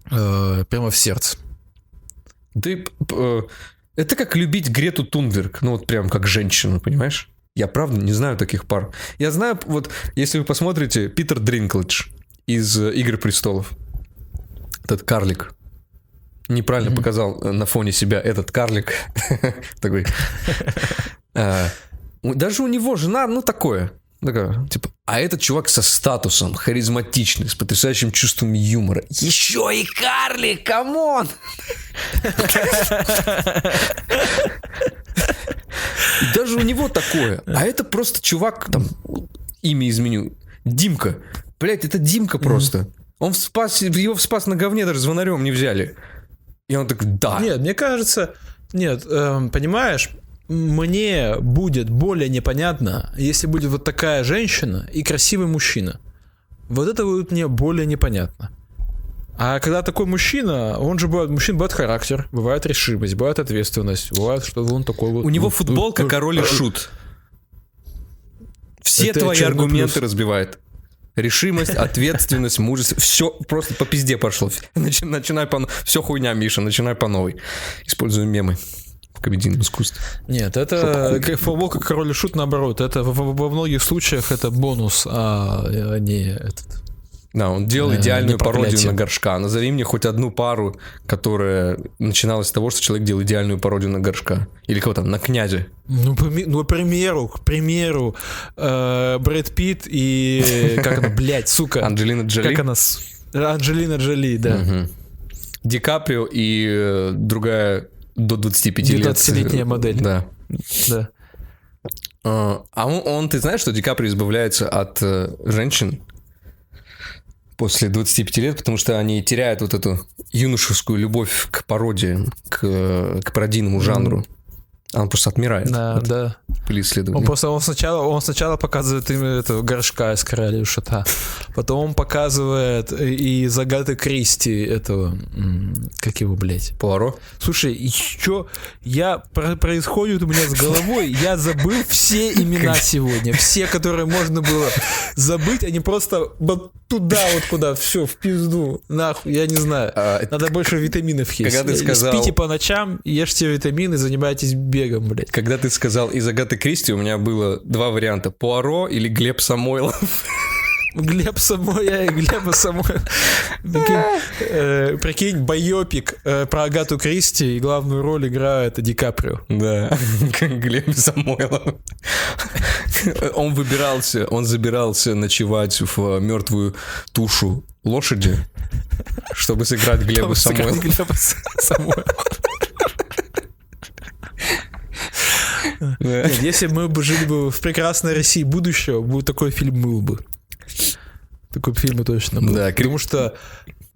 э, прямо в сердце. Ты, э, это как любить Грету Тунберг, ну вот прям как женщину, понимаешь? Я правда не знаю таких пар. Я знаю, вот если вы посмотрите, Питер Дринклэдж из э, «Игры престолов», этот карлик, неправильно показал э, на фоне себя этот карлик, такой. У- Даже у него жена, ну такое, такое, типа, а этот чувак со статусом, харизматичный, с потрясающим чувством юмора. Еще и карлик, come on! Даже у него такое. А это просто чувак, там, имя изменю. Димка. Блять, это Димка просто. Он спас, его в спас на говне даже звонарем не взяли. И он так, да. Нет, мне кажется, нет, эм, понимаешь, мне будет более непонятно, если будет вот такая женщина и красивый мужчина. Вот это будет мне более непонятно. А когда такой мужчина, он же бывает, мужчин бывает характер, бывает решимость, бывает ответственность, бывает, что он такой вот. У него футболка король и шут. Все Это твои аргументы плюс. разбивает. Решимость, ответственность, мужество. Все просто по пизде пошло. Начи- Начинай по... Все хуйня, Миша, начинай по новой. Используем мемы в комедийном искусстве. Нет, это как футболка король и шут наоборот. Это во, во- во многих случаях это бонус, а а не этот. Да, он делал Э, идеальную пародию на горшка. Назови мне хоть одну пару, которая начиналась с того, что человек делал идеальную пародию на горшка. Или кого там, на князя. Ну, ну, к примеру, к примеру, э, Брэд Питт и как она, блядь, сука, Анджелина Джоли. как она, Анджелина Джоли, да. Мгм. Ди Каприо и э, другая до 25 лет. 19-летняя модель. Да. да. А а он, он, ты знаешь, что Ди Каприо избавляется от э, женщин после 25 лет, потому что они теряют вот эту юношескую любовь к пародии, к, к пародийному жанру. А Он просто отмирает. Да, да. Были исследования. Он просто он сначала, он сначала показывает им этого горшка из короля шута. Потом он показывает и из Агаты Кристи этого. Как его, блядь? Пуаро. Слушай, еще я про- происходит у меня с головой, я забыл все имена сегодня, все, которые можно было забыть, они просто вот туда вот куда, все в пизду, нахуй, я не знаю. А, Надо больше витаминов есть. Когда ты Э, сказал- Спите по ночам, ешьте витамины, занимайтесь бегом, блядь. Когда ты сказал из Агаты Кристи, у меня было два варианта. Пуаро или Глеб Самойлов. Глеб Самоя и Глеба. Прикинь, э, прикинь, байопик э, про Агату Кристи, и главную роль играет Ди Каприо. Да, Глеб Самойлов. Он выбирался, он забирался ночевать в мертвую тушу лошади, чтобы сыграть Глеба Самойлова. Глеба Самойлова. Нет, если мы бы жили бы в прекрасной России будущего, бы такой фильм был бы. Такой фильм и точно был. Да, Потому что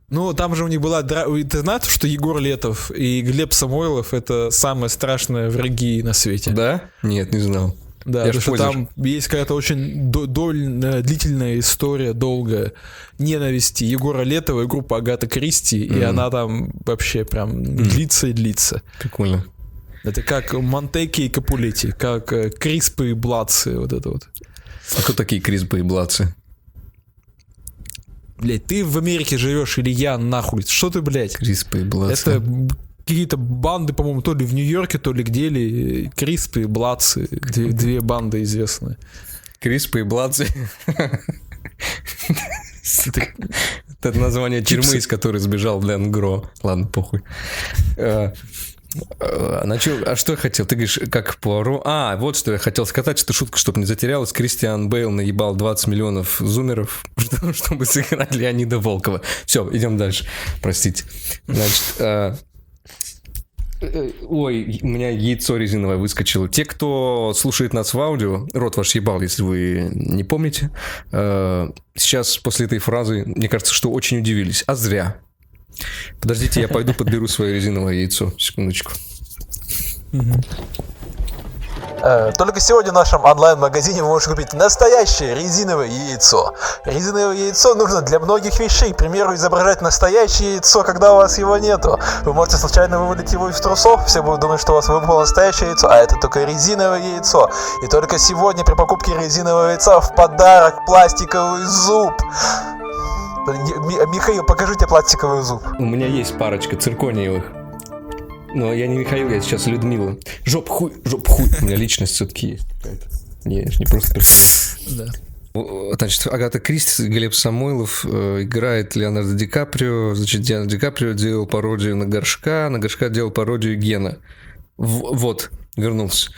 ну, там же у них была... Ты знаешь, что Егор Летов и Глеб Самойлов — это самые страшные враги на свете? Да? Нет, не знал. Да, Я потому что там есть какая-то очень до- дольная, длительная история, долгая, ненависти Егора Летова и группы Агата Кристи, и Мгм. она там вообще прям длится и длится. Прикольно. Это как Монтеки и Капулетти, как э, Криспы и Блатцы, вот это вот. А кто такие Криспы и Блатцы? Блять, ты в Америке живешь или я нахуй? Что ты, блядь? Криспы и Блатцы. Это какие-то банды, по-моему, то ли в Нью-Йорке, то ли где ли. Криспы и Блатцы, две, две банды известные. Криспы и Блатцы. Это название тюрьмы, из которой сбежал Дэн Гро. Ладно, похуй. А, на чё- а что я хотел? Ты говоришь, как Пуаро? А, вот что я хотел сказать, что шутка, чтобы не затерялась. Кристиан Бейл наебал 20 миллионов зумеров, что- чтобы сыграть Леонида Волкова. Все, идем дальше. Простите. Значит, а, э, Ой, у меня яйцо резиновое выскочило. Те, кто слушает нас в аудио, рот ваш ебал, если вы не помните. э, Сейчас после этой фразы, мне кажется, что очень удивились. А зря. Подождите, я пойду подберу свое резиновое яйцо. Секундочку. Э, Только сегодня в нашем онлайн-магазине вы можете купить настоящее резиновое яйцо. Резиновое яйцо нужно для многих вещей. К примеру, изображать настоящее яйцо, когда у вас его нету. Вы можете случайно вывалить его из трусов, все будут думать, что у вас выпало настоящее яйцо, а это только резиновое яйцо. И только сегодня при покупке резинового яйца в подарок пластиковый зуб. Ми- Михаил, покажите пластиковый зуб. У меня есть парочка циркониевых. Но я не Михаил, я сейчас Людмила. Жоп хуй, жоп хуй. У меня личность все-таки есть какая-то. Не, не просто персонаж. Да. Значит, Агата Кристи, Глеб Самойлов э, играет Леонардо Ди Каприо. Значит, Диана Ди Каприо делал пародию на Горшка, на Горшка делал пародию Гена. В- вот, вернулся.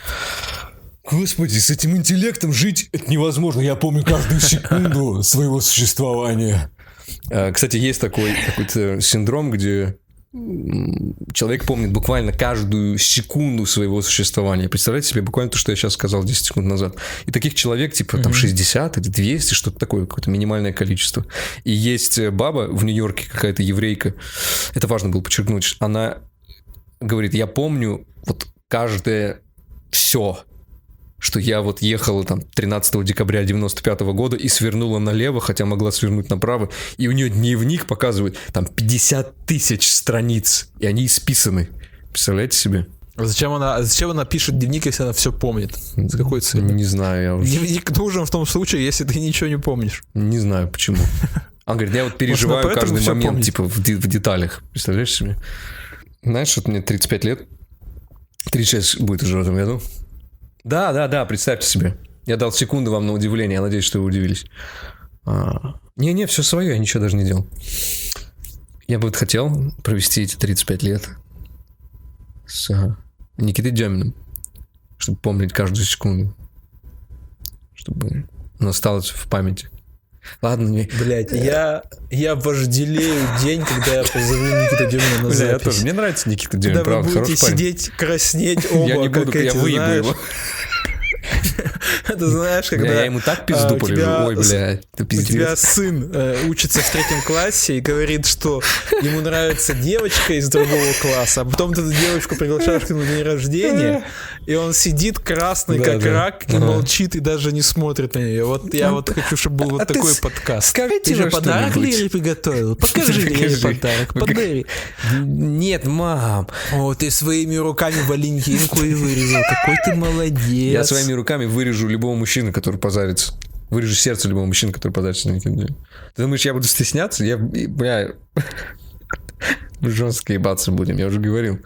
Господи, с этим интеллектом жить это невозможно. Я помню каждую секунду своего существования. А, Кстати, есть такой какой-то синдром, где человек помнит буквально каждую секунду своего существования. Представляете себе буквально то, что я сейчас сказал 10 секунд назад. И таких человек, типа, там 60 или 200, что-то такое, какое-то минимальное количество. И есть э, баба в Нью-Йорке, какая-то еврейка, это важно было подчеркнуть, она говорит, я помню вот каждое все, что я вот ехала там 13 декабря 95 года и свернула налево, хотя могла свернуть направо, и у нее дневник показывает там 50 тысяч страниц, и они исписаны. Представляете себе? Зачем она, зачем она пишет дневник, если она все помнит? С какой целью? Не знаю, я уже Дневник нужен в том случае, если ты ничего не помнишь. не знаю почему. Он говорит, я вот переживаю поэтому каждый момент, типа, в, в деталях. Представляешь себе? Знаешь, что мне 35 лет? 36 будет уже в этом году. Да, да, да, представьте себе. Я дал секунду вам на удивление, я надеюсь, что вы удивились. А, Не-не, все свое, я ничего даже не делал. Я бы вот хотел провести эти 35 лет с а, Никитой Деминым, чтобы помнить каждую секунду. Чтобы оно осталось в памяти. Ладно, не... Блять, я, я вожделею день, когда я позову Никиту Демина на Бля, я запись. тоже. Мне нравится Никита Демин, Когда вы правда, будете хороший парень. сидеть, краснеть оба, Я не как буду, я эти, выебу знаешь, его. Ты знаешь, Бля, когда я ему так а, пизду у полежу. тебя Ой, бля, это У тебя пиздец. сын э, учится в третьем классе и говорит, что ему нравится девочка из другого класса, а потом ты эту девочку приглашаешь к нему на день рождения, и он сидит красный, Да, как да. рак, и Ага. молчит и даже не смотрит на нее. Вот я вот хочу, чтобы был вот а ты такой подкаст. Ты же подарок. Лере приготовил? Покажи Лере подарок, подари. Нет, мам. О, ты своими руками Валентинку и вырезал. Какой ты молодец. Я своими руками вырежу любого мужчину, который позарится. Вырежу сердце любого мужчины, который позарится на Никита. Ты думаешь, я буду стесняться? Я, бля, жестко ебаться будем, я уже говорил.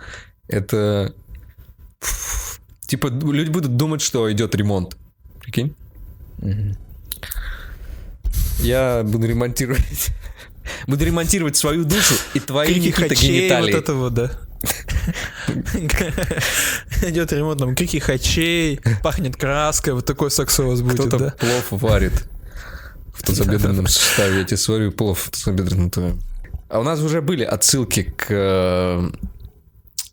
Это... Типа, люди будут думать, что идет ремонт. Прикинь? Я буду ремонтировать... Буду ремонтировать свою душу и твои Крики вот гениталии. вот, да. Идет ремонт, там крики хачей, пахнет краской, вот такой вас будет, Кто-то да? плов варит в тазобедренном суставе. Я тебе сварю плов в тазобедренном твоем. А у нас уже были отсылки к э,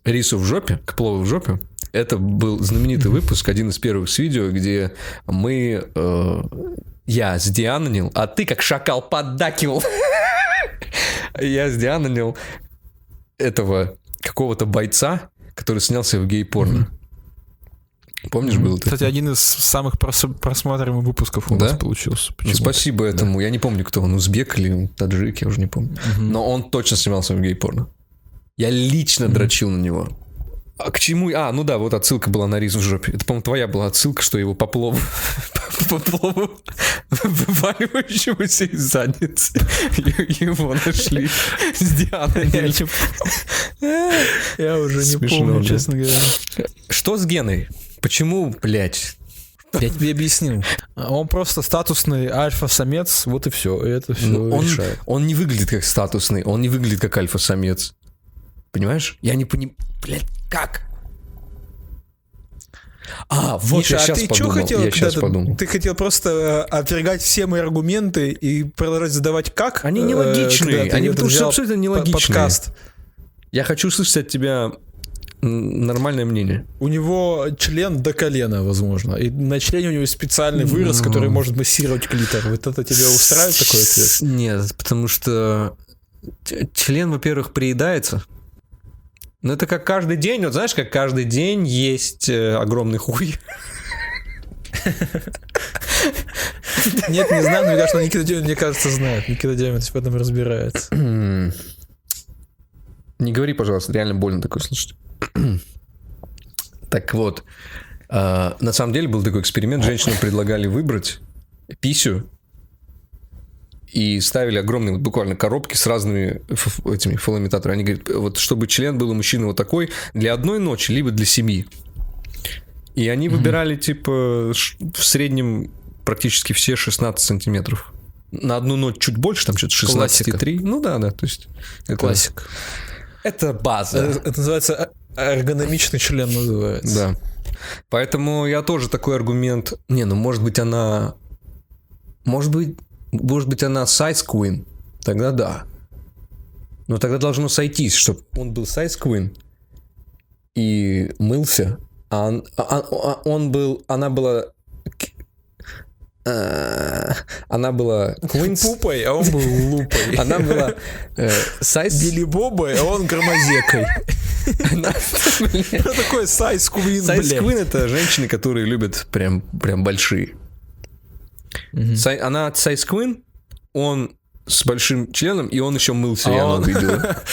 рису в жопе, к плову в жопе. Это был знаменитый выпуск, один из первых с видео, где мы... э, я сдианонил, а ты как шакал поддакивал. Я сдианонил этого какого-то бойца, который снялся в гей-порно. Помнишь, было Кстати, один из самых прос- просматриваемых выпусков у Да? нас получился. Ну, спасибо этому. Я не помню, кто он, узбек или таджик, я уже не помню. Но он точно снимался в гей-порно. Я лично дрочил на него. А к чему? А, ну да, вот отсылка была на рис в жопе. Это, по-моему, твоя была отсылка, что его по плову, по плову вываливающемуся из задницы. Его нашли с Дианой. Я уже не помню, честно говоря. Что с Геной? Почему, блядь? Я тебе объяснил. Он просто статусный альфа-самец, вот и все. Это все Ну, он, решает. он не выглядит как статусный, он не выглядит как альфа-самец. Понимаешь? Я не понимаю. Блядь. Как? А, вот Миша, я а сейчас ты что подумал. хотел, я сейчас ты, подумал. ты хотел просто э, отвергать все мои аргументы и продолжать задавать как? Они э, нелогичные, ты они потому что абсолютно нелогичные. Подкаст. Я хочу услышать от тебя нормальное мнение. У него член до колена, возможно. И на члене у него специальный вырос, который может массировать клитор. Вот это тебя устраивает такой ответ? Нет, потому что член, во-первых, приедается. Ну, это как каждый день, вот знаешь, как каждый день есть э, огромный хуй. Нет, не знаю, но мне кажется, Никита Демин, мне кажется, знает. Никита Демидович в этом разбирается. Не говори, пожалуйста, реально больно такое слушать. Так вот, а, на самом деле был такой эксперимент. Женщинам предлагали выбрать писю и ставили огромные вот буквально коробки с разными этими фалоимитаторами. Они говорят, вот чтобы член был у мужчины вот такой для одной ночи, либо для семьи. И они выбирали, типа, в среднем практически все 16 сантиметров. На одну ночь чуть больше, там что-то 16,3. Ну да, да, то есть... это- Классик. Это база. Это, это называется э, эргономичный член называется. Да. Поэтому я тоже такой аргумент. Не, ну может быть она. Может быть. Может быть она size queen. Тогда да. Но тогда должно сойтись, чтобы он был size queen и мылся, а он, а- а- он был, она была, э, она была queen, Пупой, а он был лупой. она была э, size, Билли Бобой, а он громозекой. она-. Что такое сайз квин, блядь? Queen это женщины, которые любят прям, прям большие. Сай- она Сайз Queen, он с большим членом, и он еще мылся, А я он- увидела.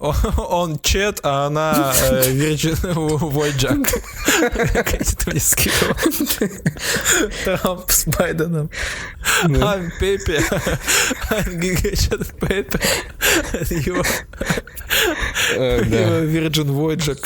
Он чет, а она э, Virgin Voyager. Как ты мне скидывал? Трамп с Байденом. Его Э, да. его Virgin Voyager.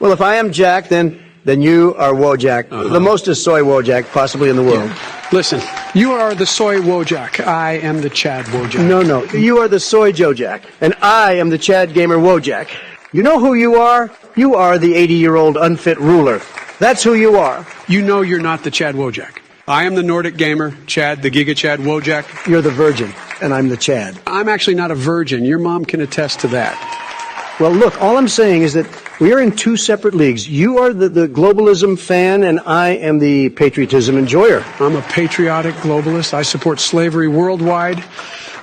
Well, if I am Jack, then then you are Wojak, uh-huh. the mostest soy Wojak possibly in the world. Listen, you are the soy Wojak. I am the Chad Wojak. No, no, you are the soy Jojak, and I am the Chad Gamer Wojak. You know who you are? You are the 80-year-old unfit ruler. That's who you are. You know you're not the Chad Wojak. I am the Nordic gamer, Chad, the Giga Chad Wojak. You're the virgin, and I'm the Chad. I'm actually not a virgin. Your mom can attest to that. Well, look, all I'm saying is that we are in two separate leagues. You are the, the globalism fan, and I am the patriotism enjoyer. I'm a patriotic globalist. I support slavery worldwide.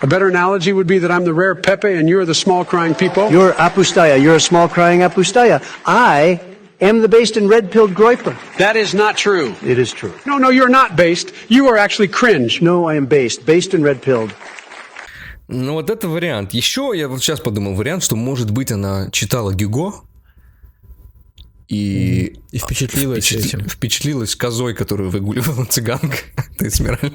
A better analogy would be that I'm the rare Pepe and you're the small crying people. You're Apustaya. You're a small crying Apustaya. I am the based and red-pilled Groiper. that is not true. It is true. No, no, you're not based. You are actually cringe. No, I am based, based and red-pilled. Ну вот это вариант. Еще я вот сейчас подумал вариант, что может быть она читала Гюго и И впечатлилась впечатли- этим. впечатлилась козой, которую выгуливала цыганка. Ты Эсмеральда.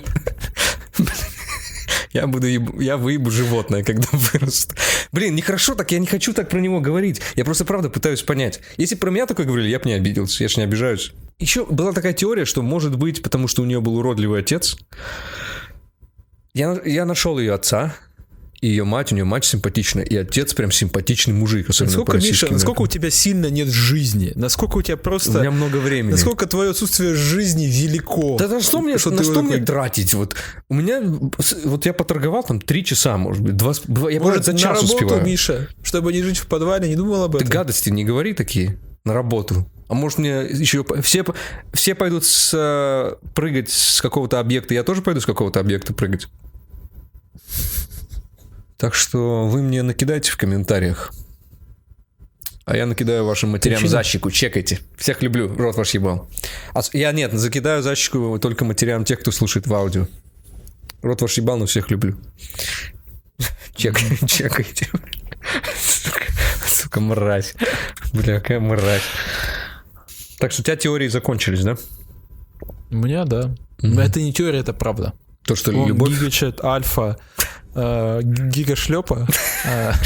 Я буду еб- я выебу животное, когда вырасту. Блин, нехорошо так, я не хочу так про него говорить. Я просто правда пытаюсь понять. Если про меня такое говорили, я бы не обиделся, я же не обижаюсь. Еще была такая теория, что может быть, потому что у нее был уродливый отец. Я, я нашел ее отца, и ее мать, у нее мать симпатичная, и отец прям симпатичный мужик, особенно Насколько, Миша, насколько у тебя сильно нет жизни? Насколько у тебя У просто... меня много времени. Насколько твое отсутствие жизни велико? Да на что мне, на ты что мне тратить? Вот у меня, вот я поторговал там три часа, может быть, два, я Может, за на час работу, успеваю. Миша, чтобы не жить в подвале, не думал об Ты этом? гадости не говори такие на работу. А может мне еще все все пойдут с, э, прыгать с какого-то объекта, я тоже пойду с какого-то объекта прыгать. Так что вы мне накидайте в комментариях. А я накидаю вашим матерям чё? защику, чекайте. Всех люблю, рот ваш ебал. А я нет, закидаю защику только матерям тех, кто слушает в аудио. Рот ваш ебал, но всех люблю. Чек, чекайте. Сука, мразь. Бля, какая мразь. Так что у тебя теории закончились, да? У меня, да. Но Это не теория, это правда. То, что Он любовь... Гигачет, Альфа, Гигашлепа. э,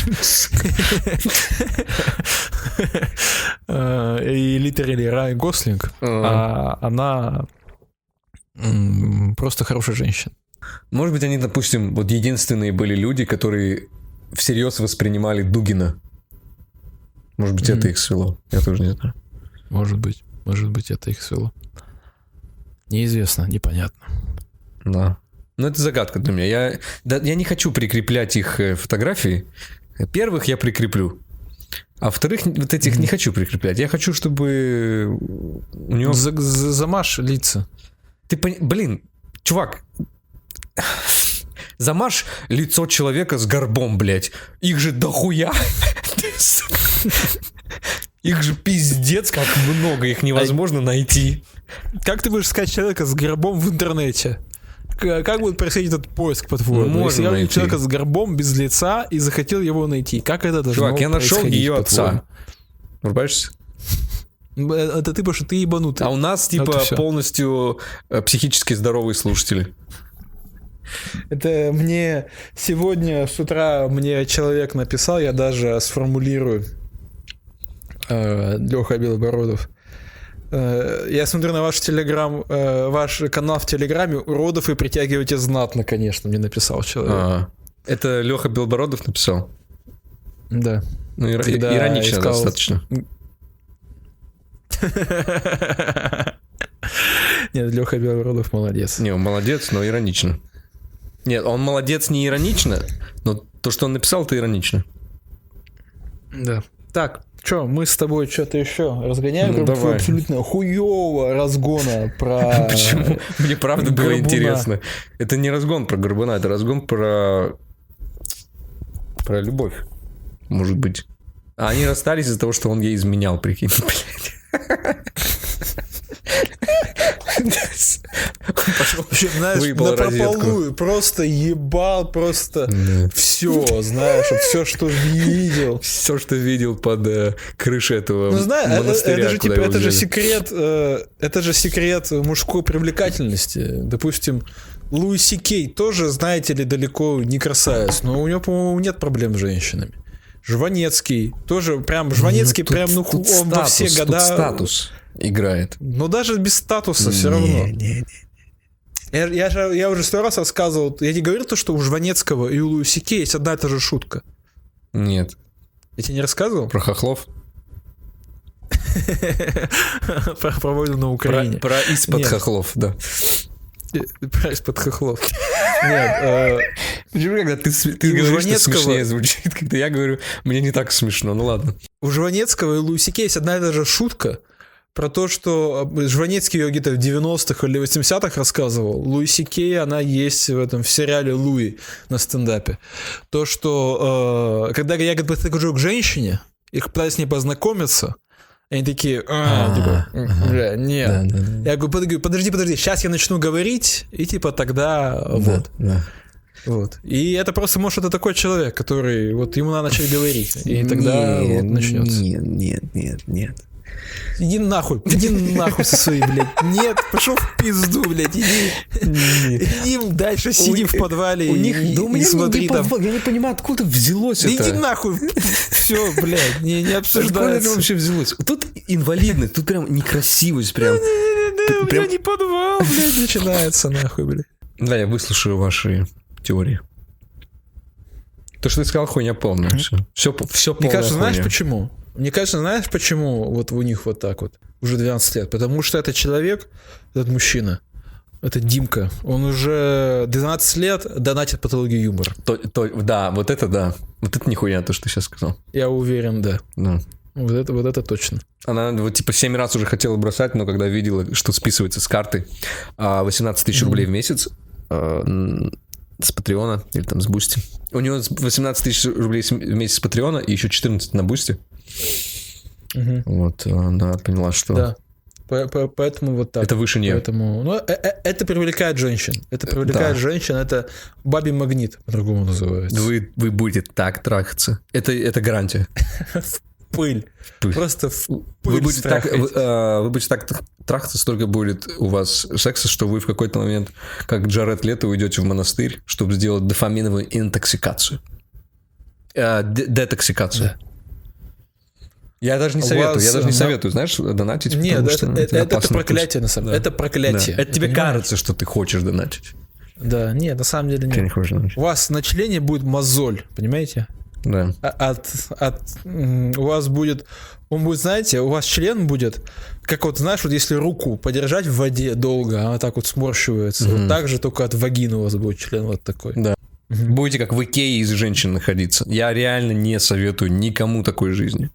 э, И литерали Рай Гослинг. а Она м, просто хорошая женщина. Может быть, они, допустим, вот единственные были люди, которые всерьез воспринимали Дугина. Может быть, это их свело. Я тоже не знаю. Может быть. Может быть, это их свело. Неизвестно, непонятно. Да. Ну, это загадка для меня. Я, да, я не хочу прикреплять их э, фотографии. Первых я прикреплю. А вторых вот этих не хочу прикреплять. Я хочу, чтобы у него... За- за- Замажь лица. Ты пони- Блин, чувак, замажь лицо человека с горбом, блядь. Их же дохуя. Их же пиздец, как много, их невозможно найти. Как ты будешь искать человека с горбом в интернете? Как будет происходить этот поиск, по-твоему? Можно Если я найти. человека с горбом без лица и захотел его найти, как это должно Чувак, я нашел ее отца. Врубаешься? Э, Это ты, потому что ты ебанутый. А у нас, Вот типа, всё. полностью э, психически здоровые слушатели. Это мне сегодня с утра мне человек написал, я даже сформулирую. Леха Белобородов. Э, Я смотрю на ваш телеграм, э, ваш канал в Телеграме, уродов и притягиваете знатно, конечно, мне написал человек. А, Это Леха Белбородов написал. Да. Ну, ира- Когда иронично искал- достаточно. Нет, Леха Белобородов молодец. Не, он молодец, но иронично. Нет, он молодец не иронично, но то, что он написал, это иронично. Да. Так, что, мы с тобой что-то еще разгоняем? Ну, давай. Абсолютно хуевого разгона про... Почему? Мне правда было интересно. Это не разгон про Горбуна, это разгон про... Про любовь, может быть. А они расстались из-за того, что он ей изменял, прикинь, блядь. Вообще, знаешь, на прополую просто ебал, просто все, знаешь, все, что видел. Все, что видел под э, крышей этого Ну, знаешь, это, монастыря, это же типа, это же секрет, э, это же секрет мужской привлекательности. Допустим, Луи Си Кей тоже, знаете ли, далеко не красавец, но у него, по-моему, нет проблем с женщинами. Жванецкий тоже прям, Жванецкий Ну, тут- прям, ну, тут он во все статус, года... статус играет. Но даже без статуса все равно. Я, я, же- я уже сто раз рассказывал, я не говорил то, что у Жванецкого и у Луи Си Кей есть одна и та же шутка. Нет. Я тебе не рассказывал? Про хохлов? Про, про войну на Украине. про из-под хохлов, да. Про из-под хохлов. Нет, э, Почему, когда ты, ты говоришь, что Жванецкого- смешнее звучит, когда я говорю, мне не так смешно, ну ладно. у Жванецкого и Луи Си Кей есть одна и та же шутка про то, что э, Жванецкий ее где-то в 90-х или 80-х рассказывал. Луи Си Кей, она есть в этом в сериале Луи на стендапе. То, что э, когда я подхожу к женщине, их пытаюсь с ней познакомиться, они такие, а, типа, «М, бля, нет. Я говорю, подожди, подожди, подожди, сейчас я начну говорить, и типа тогда вот. Вот. И это просто, может, это такой человек, который вот ему надо начать говорить. И тогда вот начнется. Нет, нет, нет, нет. Иди нахуй, иди нахуй со своей, блядь. Нет, пошел в пизду, блядь, иди. Иди дальше, сиди в подвале У них, да у и меня смотри там. я не понимаю, откуда взялось это. иди нахуй. Все, блядь, не, не Откуда это обсуждается. вообще взялось? Тут инвалидность, тут прям некрасивость, прям. У меня не подвал, блядь, начинается нахуй, блядь. Да, я выслушаю ваши теории. То, что ты сказал, хуйня полная. Все, все, все Мне полная кажется, знаешь хуйня. почему? Мне кажется, знаешь почему вот у них вот так вот уже 12 лет? Потому что этот человек, этот мужчина, это Димка, он уже 12 лет донатит патологию юмора. То- то- да, вот это да. Вот это нихуя, то, что ты сейчас сказал. Я уверен, да. Да. Вот это, вот это точно. Она вот типа 7 раз уже хотела бросать, но когда видела, что списывается с карты а, 18 тысяч рублей в месяц а, с Патреона или там с Boosty. У него 18 тысяч рублей в месяц с Патреона и еще 14 на Boosty. Мгм. Вот, а, да, поняла, что Да. По- по- Поэтому вот так. это выше нее. Поэтому, ну, э- э- это привлекает женщин. Это привлекает Да. женщин, это бабий магнит, по-другому называется. Вы, вы будете так трахаться. Это, это гарантия. Пыль. Пыль. Просто в Вы пыль будете, так, вы, а, вы будете так трахаться, столько будет у вас секса, что вы в какой-то момент, как Джаред Лето, уйдете в монастырь, чтобы сделать дофаминовую интоксикацию. А, де- детоксикацию. Я даже не советую, вас, я даже не э, советую, знаешь, донатить. Нет, потому это, что это- это опасно проклятие, на самом деле. Да. Это проклятие. Да. Это тебе Понимаешь? кажется, что ты хочешь донатить. Да, нет, на самом деле Ты не нет. хочешь донатить. У вас на члене будет мозоль, понимаете? Да. А- От, от, у вас будет, он будет, знаете, у вас член будет, как вот, знаешь, вот если руку подержать в воде долго, она так вот сморщивается, вот так же только от вагины у вас будет член вот такой. Да. Будете как в Икее из женщин находиться. Я реально не советую никому такой жизни.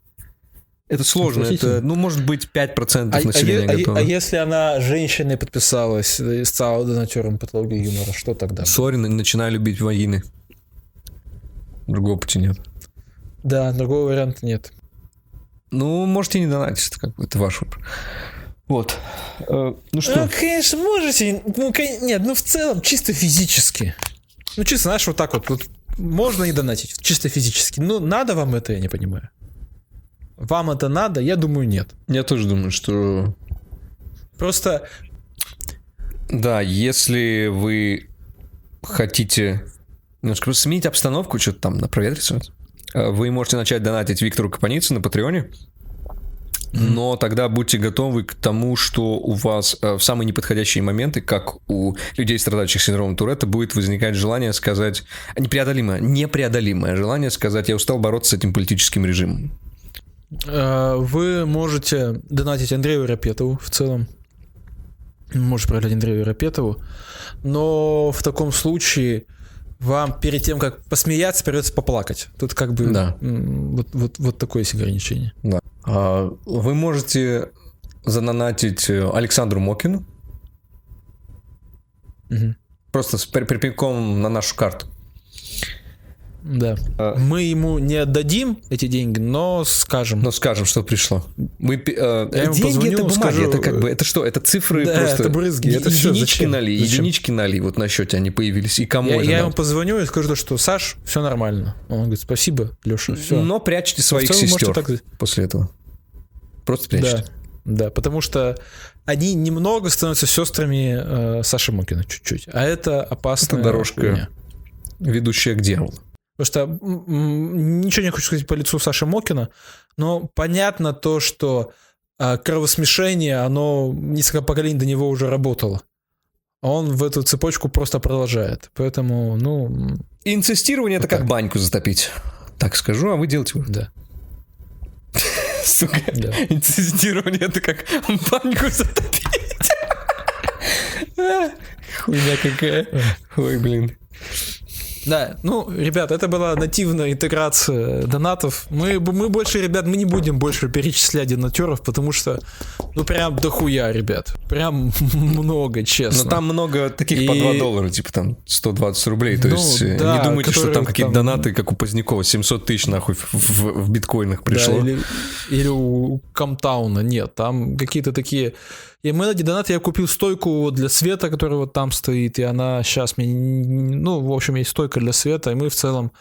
Это сложно. Это, ну, может быть, 5% А, а населения а готово. а если она женщиной подписалась и стала донатером патологии юмора, что тогда? Сори, на- начинаю любить вагины. Другого пути нет. Да, другого варианта нет. Ну, можете не донатить, это, как бы, это ваш выбор. Вот. Э, Ну что? Ну, конечно, можете. Ну, кон- нет, ну в целом, чисто физически. Ну, чисто, знаешь, вот так вот. вот можно не донатить, чисто физически. Ну, надо вам это, я не понимаю. Вам это надо? Я думаю, нет. Я тоже думаю, что Просто Да, если вы хотите немножко сменить обстановку, что-то там на проветриться, э, вы можете начать донатить Виктору Капанице на Патреоне. Но тогда будьте готовы к тому, что у вас э, в самые неподходящие моменты, как у людей, страдающих синдромом Туретта, будет возникать желание сказать непреодолимое, непреодолимое желание сказать, я устал бороться с этим политическим режимом. э, вы можете донатить Андрею Рапетову в целом. Можете проявлять Андрею Рапетову. Но в таком случае вам перед тем, как посмеяться, придется поплакать. Тут как бы Да. вот, вот, вот такое есть ограничение. Да. А, Вы можете занонатить э, Александру Мокину. Мгм. Просто с при- припеком на нашу карту. Да. А- Мы ему не отдадим эти деньги, но скажем. Ну, скажем, что пришло. Мы, э, Я деньги позвоню, это бумаги, скажу, это как бы, это что? Это цифры Да, просто... это брызги, это единички нали, Зачем? единички нали вот на счете они появились. И кому я, я ему позвоню и скажу, что Саш, все нормально. Он говорит, спасибо, Леша, все. Но прячьте своих целом сестер так- после этого. Просто прячьте. Да, да, потому что они немного становятся сестрами э, Саши Мокина чуть-чуть, а это опасная Это дорожка. хуйня. Ведущая к дьяволу. Потому что ничего не хочу сказать по лицу Саши Мокина, но понятно то, что э, кровосмешение, оно несколько поколений до него уже работало. А он в эту цепочку просто продолжает. Поэтому, ну, Инцестирование это Вот как баньку затопить. Так скажу, а вы делаете да. Сука. Да. Инцестирование это как баньку затопить. Хуйня какая. Ой, блин. Да, ну, ребят, это была нативная интеграция донатов. Мы, мы больше, ребят, мы не будем больше перечислять донатеров, потому что, ну, прям дохуя, ребят. Прям много, честно. Но там много таких по И- 2 доллара, типа там 120 рублей. То Ну, есть э, да, не думайте, что там какие-то там- донаты, как у Позднякова, 700 тысяч нахуй в, в- в биткоинах Да, пришло. или, или у Камтауна. Нет, там какие-то такие... И мы эти донаты я купил стойку для света, которая вот там стоит, и она сейчас мне... не- Ну, в общем, есть стойка для света, и мы в целом...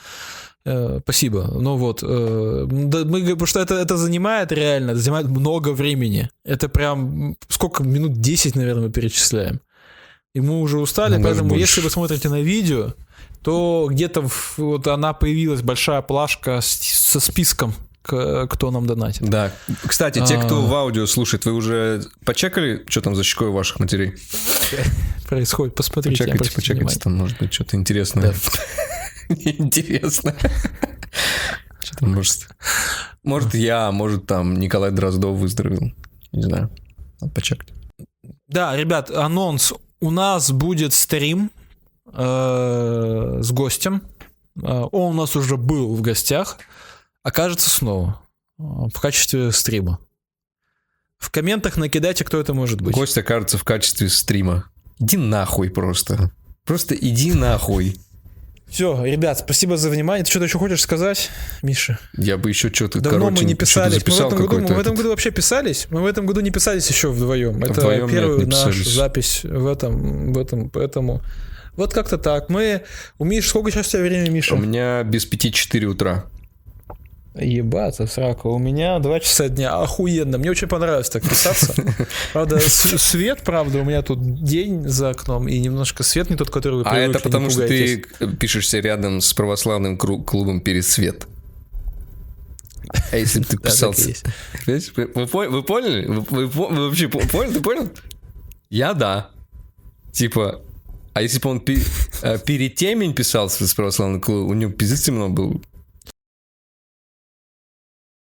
э, спасибо. Ну вот, э, да, мы, потому что это, это занимает реально, это занимает много времени. Это прям сколько минут 10, наверное, мы перечисляем. И мы уже устали, Ну, поэтому если вы смотрите на видео, то где-то вот она появилась большая плашка с- со списком, кто нам донатит. Да. Кстати, те, кто А. в аудио слушает, вы уже почекали, что там за щекой ваших матерей? происходит. Посмотрите, Почекайте, почекайте, там может быть что-то интересное. Интересно. Что там может... Может я, может там Николай Дроздов выздоровел. Не знаю. Надо почекать. Да, ребят, анонс. У нас будет стрим э, с гостем. Э, Он у нас уже был в гостях. Окажется снова э, в качестве стрима. В комментах накидайте, кто это может быть. Гость окажется в качестве стрима. Иди нахуй просто. Просто иди нахуй. Все, ребят, спасибо за внимание. Ты что-то еще хочешь сказать, Миша? Я бы еще что-то, Давно короче, мы не писались. Мы в, этом году, мы в этом году вообще писались. Мы в этом году не писались еще вдвоем. Это Вдвоем нет, первая не наша писались. запись в этом, в этом, поэтому вот как-то так. Мы у Миши сколько сейчас у тебя времени, Миша? У меня без пяти 4 утра. Ебаться, срака. У меня 2 часа дня. Охуенно. Мне очень понравилось так писаться. Правда, свет, правда, у меня тут день за окном, и немножко свет не тот, который вы А привыкли, это не потому, что ты пишешься рядом с православным клубом Пересвет. А если бы ты писался... Вы, вы пон- вы поняли? Вы, вообще по- понял? Ты понял? Я да. Типа, а если бы он э, перед темень писался с православным клубом, у него пиздец темно был.